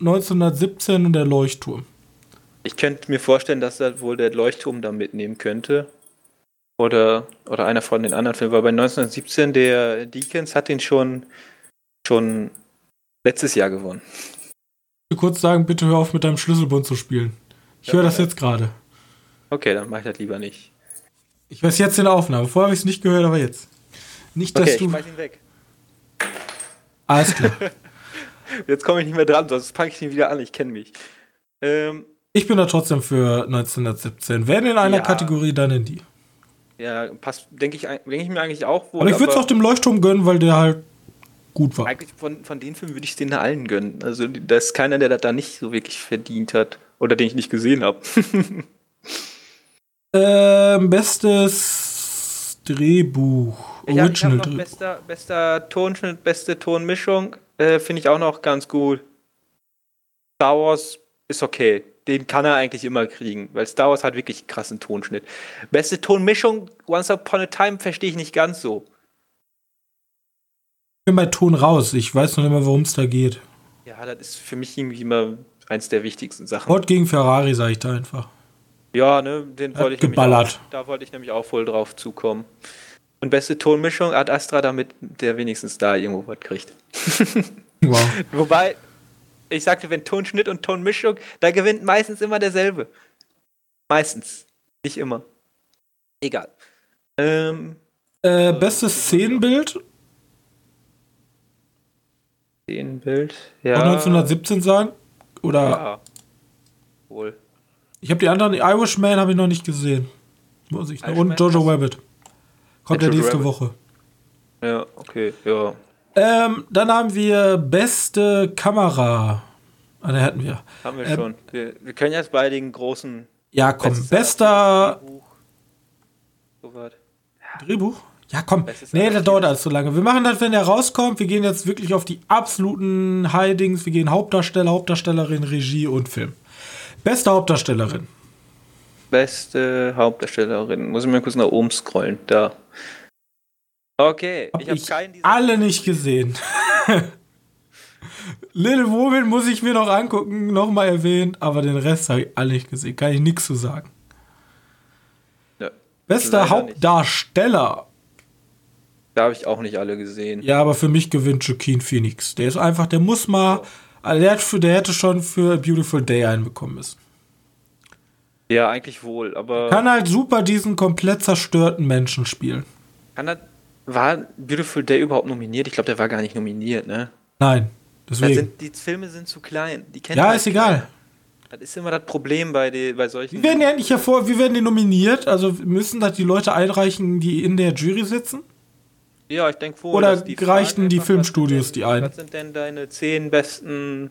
1917 und der Leuchtturm. Ich könnte mir vorstellen, dass er wohl der Leuchtturm da mitnehmen könnte. Oder, oder einer von den anderen Filmen. Weil bei 1917, der Deakins hat ihn schon, schon letztes Jahr gewonnen. Ich will kurz sagen, bitte hör auf mit deinem Schlüsselbund zu spielen. Ich ja, höre das jetzt gerade. Okay, dann mach ich das lieber nicht. Ich weiß jetzt in der Aufnahme. Vorher habe ich es nicht gehört, aber jetzt. Nicht, dass okay, du. Ich schmeiß ihn weg. Alles klar. Jetzt komme ich nicht mehr dran, sonst packe ich ihn wieder an, ich kenne mich. Ähm, ich bin da trotzdem für 1917. Wenn in einer ja, Kategorie, dann in die. Ja, passt, denke ich, denk ich mir eigentlich auch wohl. Aber ich würde es auch dem Leuchtturm gönnen, weil der halt gut war. Eigentlich von, von den Filmen würde ich es denen allen gönnen. Also da ist keiner, der das da nicht so wirklich verdient hat. Oder den ich nicht gesehen habe. ähm, bestes Drehbuch. Original ich hab, ich hab bester, bester Tonschnitt, beste Tonmischung. Äh, Finde ich auch noch ganz gut. Star Wars ist okay. Den kann er eigentlich immer kriegen, weil Star Wars hat wirklich krassen Tonschnitt. Beste Tonmischung, Once Upon a Time, verstehe ich nicht ganz so. Bin bei Ton raus. Ich weiß noch nicht mehr, worum es da geht. Ja, das ist für mich irgendwie immer eins der wichtigsten Sachen. Ford gegen Ferrari, sage ich da einfach. Ja, ne, den wollte ich geballert. Auch, da wollte ich nämlich auch voll drauf zukommen. Und beste Tonmischung Ad Astra, damit der wenigstens da irgendwo was kriegt. wow. Wobei, ich sagte, wenn Tonschnitt und Tonmischung, da gewinnt meistens immer derselbe. Meistens. Nicht immer. Egal. Ähm, äh, bestes Szenenbild? Szenenbild, ja. Auch 1917 sagen? Oder? Ja. Wohl. Ich habe die anderen, Irishman habe ich noch nicht gesehen. Muss ich. Irishman und Jojo Rabbit. Kommt ja nächste Rabbit. Woche. Ja, okay, ja. Ähm, dann haben wir beste Kamera. Ah, da hatten wir. Haben wir ähm, schon. Wir, wir, können jetzt bei den großen. Ja, komm. Bester. Drehbuch. So was. Ja. Drehbuch? Ja, komm. Nee, das dauert alles so lange. Wir machen das, wenn der rauskommt. Wir gehen jetzt wirklich auf die absoluten High-Dings. Wir gehen Hauptdarsteller, Hauptdarstellerin, Regie und Film. Beste Hauptdarstellerin. Beste Hauptdarstellerin. Muss ich mal kurz nach oben scrollen. Da. Okay, hab ich habe keinen alle nicht gesehen. Little Woman muss ich mir noch angucken, nochmal erwähnt, aber den Rest habe ich alle nicht gesehen. Kann ich nichts zu sagen. Ja, Bester Hauptdarsteller. Da habe ich auch nicht alle gesehen. Ja, aber für mich gewinnt Joaquin Phoenix. Der ist einfach, der muss mal. Also der, für, der hätte schon für A Beautiful Day einbekommen müssen. Ja, eigentlich wohl, aber. Kann halt super diesen komplett zerstörten Menschen spielen. Kann er war Beautiful Day überhaupt nominiert? Ich glaube, der war gar nicht nominiert, ne? Nein. Deswegen. Sind, die Filme sind zu klein. Die ja, halt ist egal. Das ist immer das Problem bei, die, bei solchen. Wie werden die endlich hervor, wie werden die nominiert? Also müssen das die Leute einreichen, die in der Jury sitzen? Ja, ich denke wohl. Oder die reichen die Filmstudios die ein? Was sind denn deine zehn besten,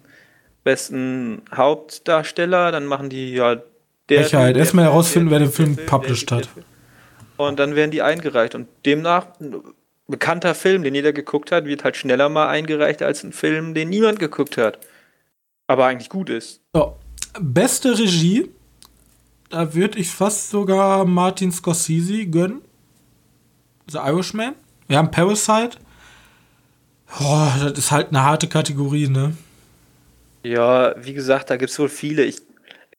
besten Hauptdarsteller? Dann machen die ja. Der, Sicherheit. Erstmal herausfinden, wer den Film published hat. Und dann werden die eingereicht. Und demnach, ein bekannter Film, den jeder geguckt hat, wird halt schneller mal eingereicht als ein Film, den niemand geguckt hat. Aber eigentlich gut ist. So. Beste Regie, da würde ich fast sogar Martin Scorsese gönnen. The Irishman. Wir haben Parasite. Oh, das ist halt eine harte Kategorie, ne? Ja, wie gesagt, da gibt es wohl viele. Ich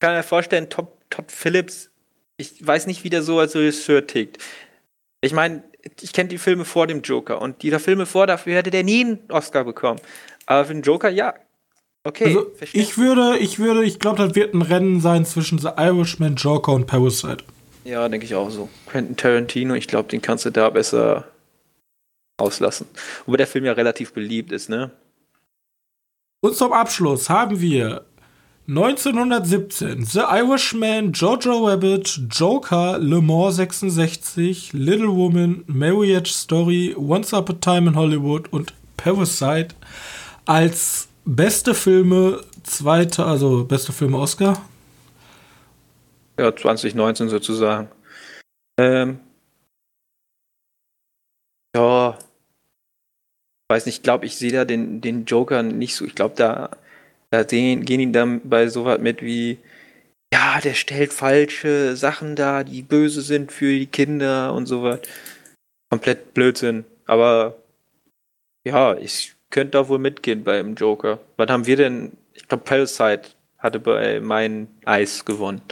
kann mir vorstellen, Todd, Todd Phillips, ich weiß nicht, wie der so als Regisseur tickt. Ich meine, ich kenne die Filme vor dem Joker und die Filme vor, dafür hätte der nie einen Oscar bekommen. Aber für den Joker, ja. Okay, also, ich würde, ich würde, ich glaube, das wird ein Rennen sein zwischen The Irishman, Joker und Parasite. Ja, denke ich auch so. Quentin Tarantino, ich glaube, den kannst du da besser auslassen. Wobei der Film ja relativ beliebt ist, ne? Und zum Abschluss haben wir 1917 The Irishman, Jojo Rabbit, Joker, Le Mans 66, Little Woman, Marriage Story, Once Upon a Time in Hollywood und Parasite als beste Filme zweite, also beste Filme Oscar. Ja, 2019 sozusagen. Ähm, ja, weiß nicht, ich glaube, ich sehe da den, den Joker nicht so. Ich glaube, da da sehen, gehen die dann bei sowas mit wie, ja, der stellt falsche Sachen da, die böse sind für die Kinder und sowas. Komplett Blödsinn. Aber ja, ich könnte da wohl mitgehen beim Joker. Was haben wir denn? Ich glaube, Parasite hatte bei meinem Eis gewonnen.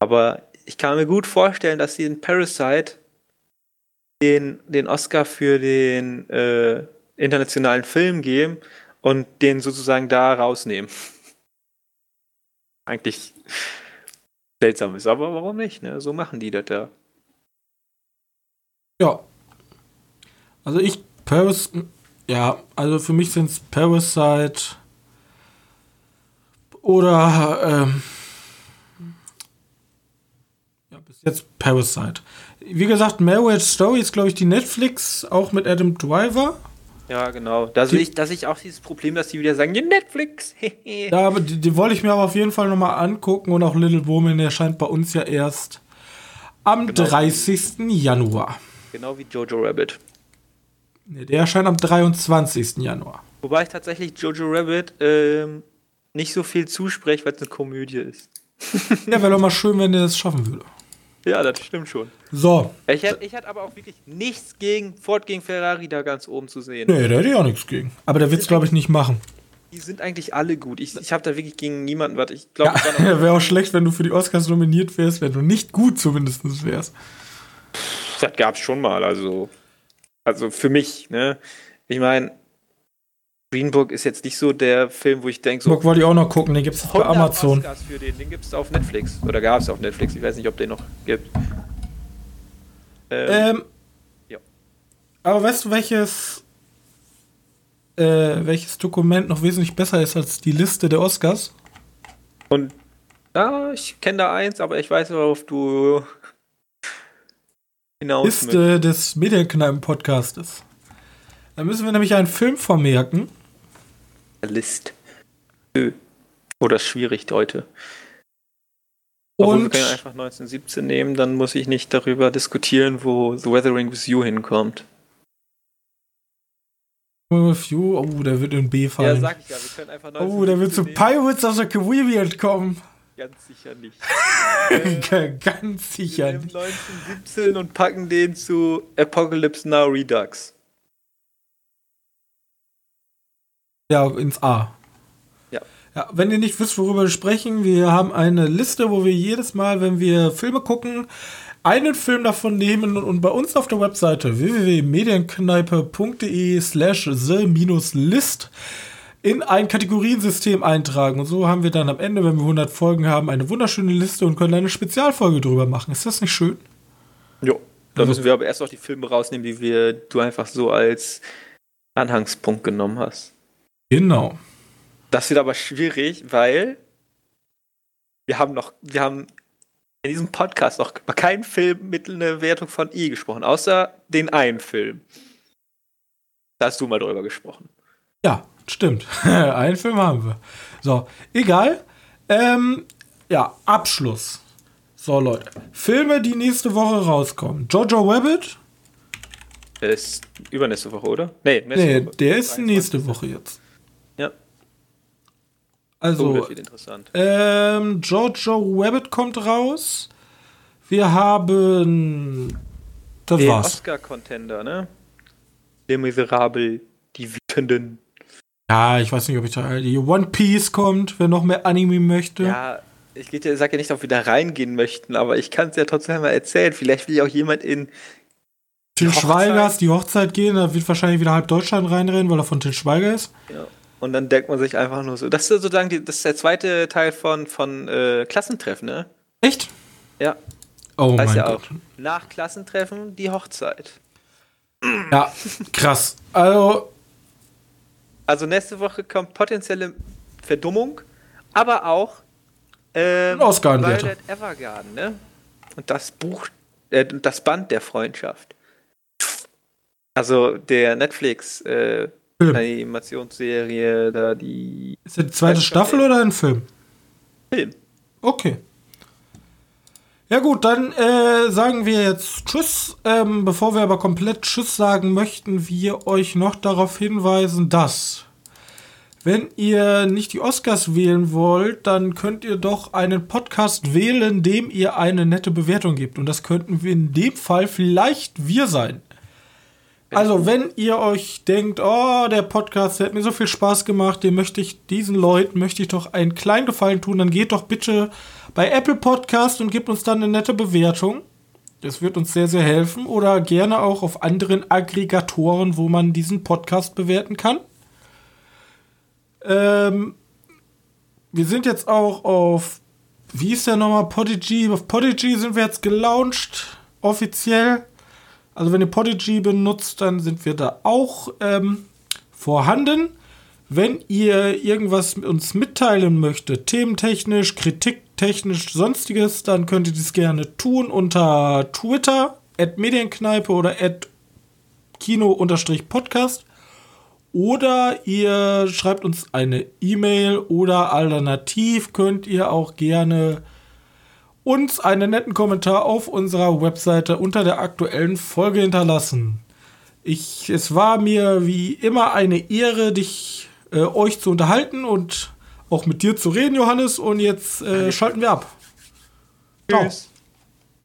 Aber ich kann mir gut vorstellen, dass sie in Parasite den, den Oscar für den äh, internationalen Film geben und den sozusagen da rausnehmen. Eigentlich seltsam ist, aber warum nicht? Ne? So machen die das da. Ja. Also ich, Paris, ja, also für mich sind es Parasite oder ähm, ja, bis jetzt Parasite. Wie gesagt, Marriage Story ist, glaube ich, die Netflix, auch mit Adam Driver. Ja, genau. Da sehe ich, da sehe ich auch dieses Problem, dass die wieder sagen, ja, Netflix. ja, aber die, die wollte ich mir aber auf jeden Fall nochmal angucken und auch Little Woman erscheint bei uns ja erst am genau 30. Wie, Januar. Genau wie Jojo Rabbit. Nee, der erscheint am 23. Januar. Wobei ich tatsächlich Jojo Rabbit ähm, nicht so viel zuspreche, weil es eine Komödie ist. ja, wäre doch mal schön, wenn der das schaffen würde. Ja, das stimmt schon. So. Ich hätte ich hätt aber auch wirklich nichts gegen Ford gegen Ferrari da ganz oben zu sehen. Nee, da hätte ich auch nichts gegen. Aber der wird es, glaube ich, nicht machen. Die sind eigentlich alle gut. Ich, ich habe da wirklich gegen niemanden was. Ich glaube, ja, wäre auch schlecht, wenn du für die Oscars nominiert wärst, wenn du nicht gut zumindest wärst. Das gab es schon mal. Also, also für mich, ne? Ich meine, Green Book ist jetzt nicht so der Film, wo ich denke, so. Book wollte ich auch noch gucken, den gibt es bei Amazon. Oscars für den, den gibt es auf Netflix. Oder gab es auf Netflix. Ich weiß nicht, ob den noch gibt. Ähm, ähm ja. Aber weißt du, welches, äh, welches Dokument noch wesentlich besser ist als die Liste der Oscars? Und ja, ich kenne da eins, aber ich weiß, worauf du hinaus Liste mit. des Medienkneipen-Podcastes. Da müssen wir nämlich einen Film vermerken. List. Ö. Oder schwierig heute. Und wir können einfach 1917 nehmen, dann muss ich nicht darüber diskutieren, wo The Weathering with You hinkommt. With You, oh, der wird in B fallen. Ja, sag ich ja, wir können einfach 1917 Oh, der wird zu Pirates of the Caribbean kommen. Ganz sicher nicht. äh, Ganz sicher wir nicht. 1917 und packen den zu Apocalypse Now Redux. Ja, ins A. Ja. ja. Wenn ihr nicht wisst, worüber wir sprechen, wir haben eine Liste, wo wir jedes Mal, wenn wir Filme gucken, einen Film davon nehmen und bei uns auf der Webseite www.medienkneipe.de slash the-list in ein Kategoriensystem eintragen. Und so haben wir dann am Ende, wenn wir 100 Folgen haben, eine wunderschöne Liste und können eine Spezialfolge drüber machen. Ist das nicht schön? Jo. Da müssen wir aber erst noch die Filme rausnehmen, die wir du einfach so als Anhangspunkt genommen hast. Genau. Das wird aber schwierig, weil wir haben noch, wir haben in diesem Podcast noch über keinen Film mit einer Wertung von I gesprochen, außer den einen Film. Da hast du mal drüber gesprochen. Ja, stimmt. einen Film haben wir. So, egal. Ähm, ja, Abschluss. So, Leute. Filme, die nächste Woche rauskommen. Jojo Rabbit. Der ist übernächste Woche, oder? Nee, nee Woche. der ist nächste Woche jetzt. Also, oh, ähm, Jojo Rabbit kommt raus. Wir haben. Das Den war's. Oscar-Contender, ne? Der Miserable, die Wütenden. Ja, ich weiß nicht, ob ich da. Die One Piece kommt, wer noch mehr Anime möchte. Ja, ich sage ja nicht, ob wir da reingehen möchten, aber ich kann es ja trotzdem mal erzählen. Vielleicht will ja auch jemand in. Till Schweigers die Hochzeit gehen, da wird wahrscheinlich wieder halb Deutschland reinrennen, weil er von Till Schweiger ist. Ja. Und dann denkt man sich einfach nur so. Das ist sozusagen die, das ist der zweite Teil von, von äh, Klassentreffen, ne? Echt? Ja. Oh heißt mein ja Gott. Auch, nach Klassentreffen die Hochzeit. Ja, krass. Also. Also nächste Woche kommt potenzielle Verdummung, aber auch ähm, Violet Evergarden, ne? Und das Buch, äh, das Band der Freundschaft. Also der Netflix äh, Animationsserie, da die. Ist das die zweite Staffel oder ein Film? Film. Okay. Ja gut, dann äh, sagen wir jetzt Tschüss. Ähm, bevor wir aber komplett Tschüss sagen, möchten wir euch noch darauf hinweisen, dass wenn ihr nicht die Oscars wählen wollt, dann könnt ihr doch einen Podcast wählen, dem ihr eine nette Bewertung gibt. Und das könnten wir in dem Fall vielleicht wir sein. Also, wenn ihr euch denkt, oh, der Podcast, der hat mir so viel Spaß gemacht, den möchte ich, diesen Leuten möchte ich doch einen kleinen Gefallen tun, dann geht doch bitte bei Apple Podcast und gebt uns dann eine nette Bewertung. Das wird uns sehr, sehr helfen. Oder gerne auch auf anderen Aggregatoren, wo man diesen Podcast bewerten kann. Ähm, wir sind jetzt auch auf, wie ist der nochmal, Podigy? Auf Podigy sind wir jetzt gelauncht, offiziell. Also wenn ihr Podigy benutzt, dann sind wir da auch ähm, vorhanden. Wenn ihr irgendwas uns mitteilen möchtet, thementechnisch, kritiktechnisch, sonstiges, dann könnt ihr das gerne tun unter Twitter, at Medienkneipe oder at Kino-Podcast. Oder ihr schreibt uns eine E-Mail oder alternativ könnt ihr auch gerne uns einen netten Kommentar auf unserer Webseite unter der aktuellen Folge hinterlassen. Ich, es war mir wie immer eine Ehre, dich, äh, euch zu unterhalten und auch mit dir zu reden, Johannes. Und jetzt äh, schalten wir ab. Ciao. Tschüss.